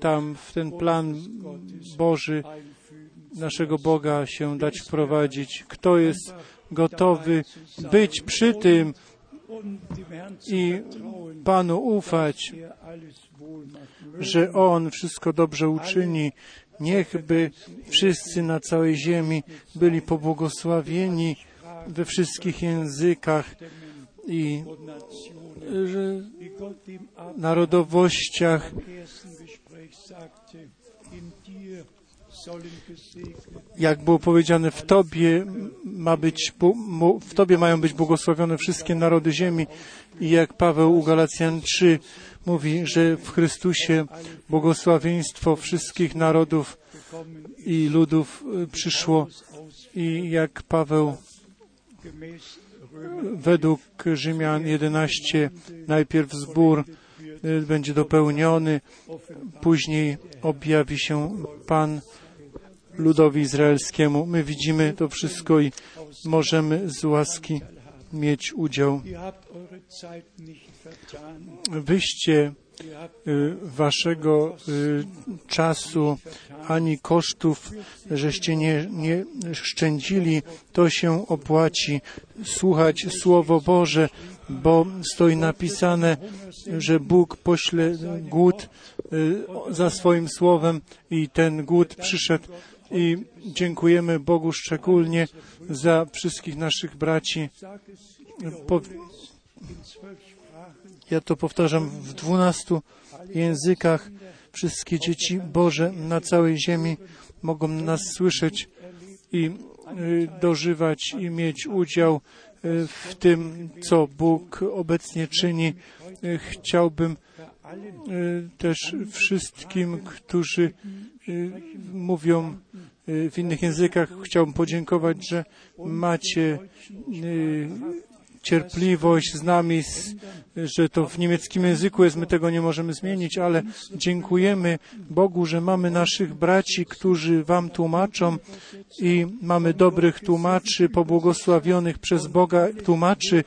tam w ten plan Boży naszego Boga się dać wprowadzić. Kto jest gotowy być przy tym i Panu ufać, że On wszystko dobrze uczyni. Niechby wszyscy na całej ziemi byli pobłogosławieni we wszystkich językach i narodowościach jak było powiedziane, w Tobie ma być, w Tobie mają być błogosławione wszystkie narody ziemi. I jak Paweł u Galacjan 3 mówi, że w Chrystusie błogosławieństwo wszystkich narodów i ludów przyszło. I jak Paweł według Rzymian 11 najpierw zbór będzie dopełniony, później objawi się Pan ludowi izraelskiemu. My widzimy to wszystko i możemy z łaski mieć udział. Wyście waszego czasu ani kosztów, żeście nie, nie szczędzili, to się opłaci. Słuchać Słowo Boże, bo stoi napisane, że Bóg pośle głód za swoim słowem i ten głód przyszedł. I dziękujemy Bogu szczególnie za wszystkich naszych braci. Po, ja to powtarzam w dwunastu językach. Wszystkie dzieci Boże na całej ziemi mogą nas słyszeć i dożywać i mieć udział w tym, co Bóg obecnie czyni. Chciałbym też wszystkim, którzy mówią w innych językach, chciałbym podziękować, że macie cierpliwość z nami, że to w niemieckim języku jest, my tego nie możemy zmienić, ale dziękujemy Bogu, że mamy naszych braci, którzy Wam tłumaczą i mamy dobrych tłumaczy, pobłogosławionych przez Boga tłumaczy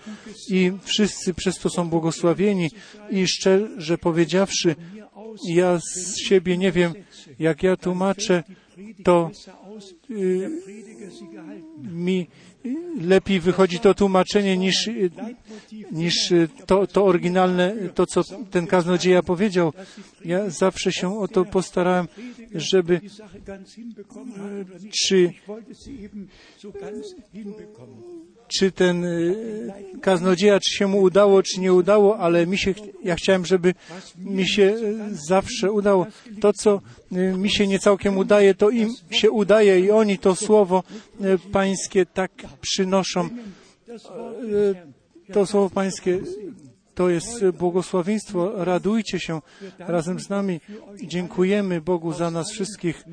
i wszyscy przez to są błogosławieni. I szczerze powiedziawszy, ja z siebie nie wiem, jak ja tłumaczę, to y, mi lepiej wychodzi to tłumaczenie niż, niż to, to oryginalne, to co ten kaznodzieja powiedział. Ja zawsze się o to postarałem, żeby czy, czy ten kaznodzieja, czy się mu udało, czy nie udało, ale mi się, ja chciałem, żeby mi się zawsze udało. To, co mi się nie całkiem udaje, to im się udaje i oni to słowo pańskie tak przynoszą. To słowo pańskie to jest błogosławieństwo. Radujcie się razem z nami. Dziękujemy Bogu za nas wszystkich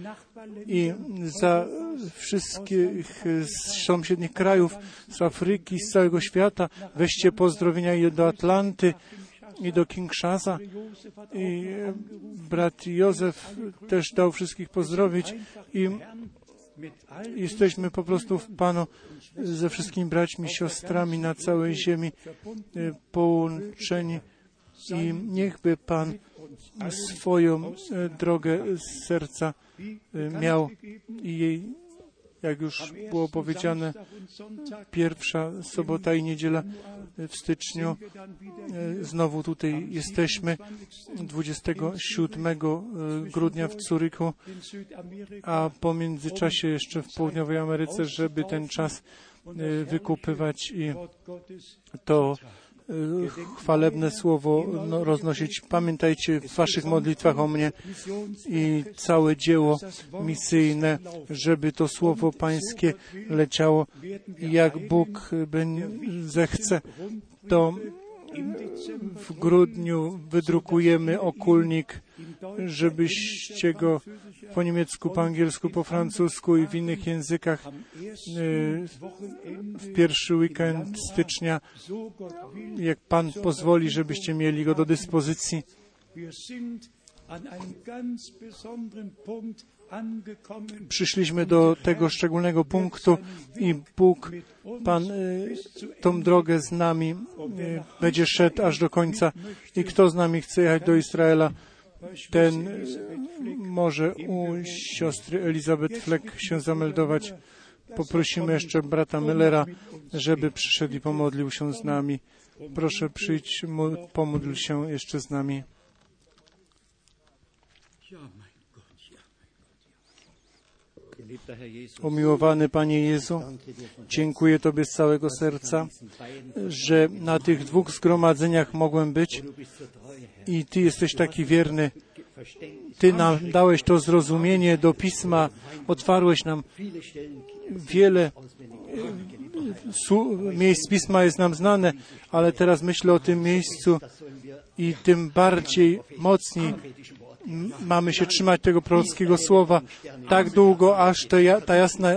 i za wszystkich z sąsiednich krajów, z Afryki, z całego świata. Weźcie pozdrowienia do Atlanty i do Kinshasa. I brat Józef też dał wszystkich pozdrowić i jesteśmy po prostu w Panu ze wszystkimi braćmi, siostrami na całej ziemi połączeni. I niechby Pan swoją drogę z serca miał i jej, jak już było powiedziane, pierwsza sobota i niedziela w styczniu. Znowu tutaj jesteśmy 27 grudnia w Curychu, a po międzyczasie jeszcze w Południowej Ameryce, żeby ten czas wykupywać i to chwalebne słowo no, roznosić. Pamiętajcie w Waszych modlitwach o mnie i całe dzieło misyjne, żeby to słowo Pańskie leciało. Jak Bóg zechce, to w grudniu wydrukujemy okulnik, żebyście go po niemiecku, po angielsku, po francusku i w innych językach w pierwszy weekend stycznia, jak Pan pozwoli, żebyście mieli go do dyspozycji. Przyszliśmy do tego szczególnego punktu i Bóg, Pan, y, tą drogę z nami y, będzie szedł aż do końca. I kto z nami chce jechać do Izraela, ten y, może u siostry Elizabeth Fleck się zameldować. Poprosimy jeszcze brata Millera, żeby przyszedł i pomodlił się z nami. Proszę przyjdź, mo- pomódl się jeszcze z nami. Umiłowany Panie Jezu, dziękuję Tobie z całego serca, że na tych dwóch zgromadzeniach mogłem być i Ty jesteś taki wierny. Ty nam dałeś to zrozumienie do pisma, otwarłeś nam wiele miejsc pisma jest nam znane, ale teraz myślę o tym miejscu i tym bardziej mocniej mamy się trzymać tego prorockiego słowa tak długo, aż ja, ta jasna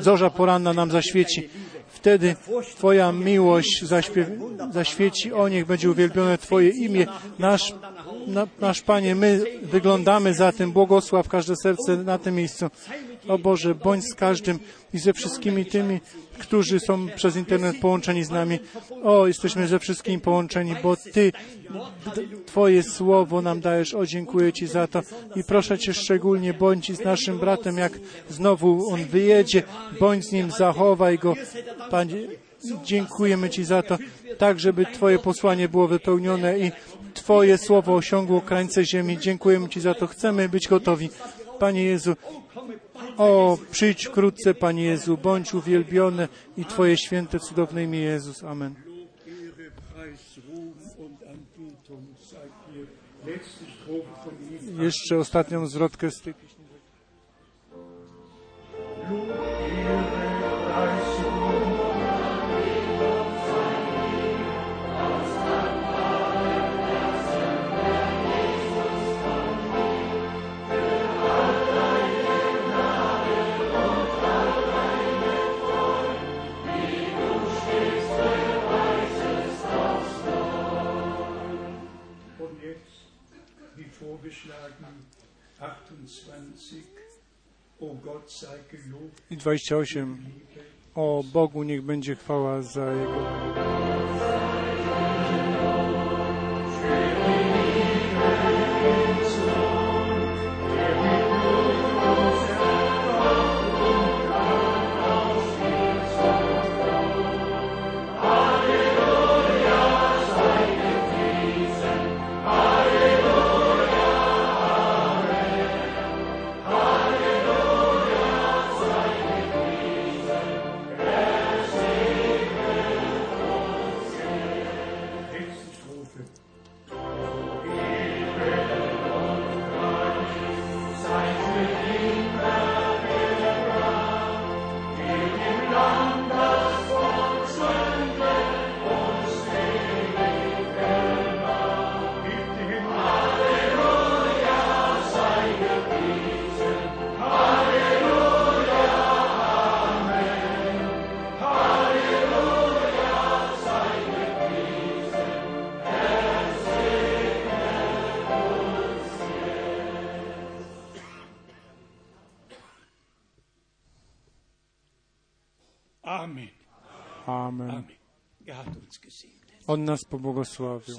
zorza poranna nam zaświeci. Wtedy Twoja miłość zaświeci, o niech będzie uwielbione Twoje imię. Nasz, na, nasz Panie, my wyglądamy za tym, błogosław każde serce na tym miejscu. O Boże, bądź z każdym i ze wszystkimi tymi, którzy są przez internet połączeni z nami. O, jesteśmy ze wszystkimi połączeni, bo Ty, Twoje słowo nam dajesz. O, dziękuję Ci za to. I proszę Cię szczególnie, bądź z naszym bratem, jak znowu on wyjedzie, bądź z nim, zachowaj go. Panie, dziękujemy Ci za to, tak żeby Twoje posłanie było wypełnione i Twoje słowo osiągło krańce ziemi. Dziękujemy Ci za to. Chcemy być gotowi. Panie Jezu, o, przyjdź wkrótce, Panie Jezu, bądź uwielbiony i Twoje święte, cudowne imię Jezus. Amen. Jeszcze ostatnią zwrotkę z tej. I 28. O Bogu niech będzie chwała za Jego. Nas pobłogosławił.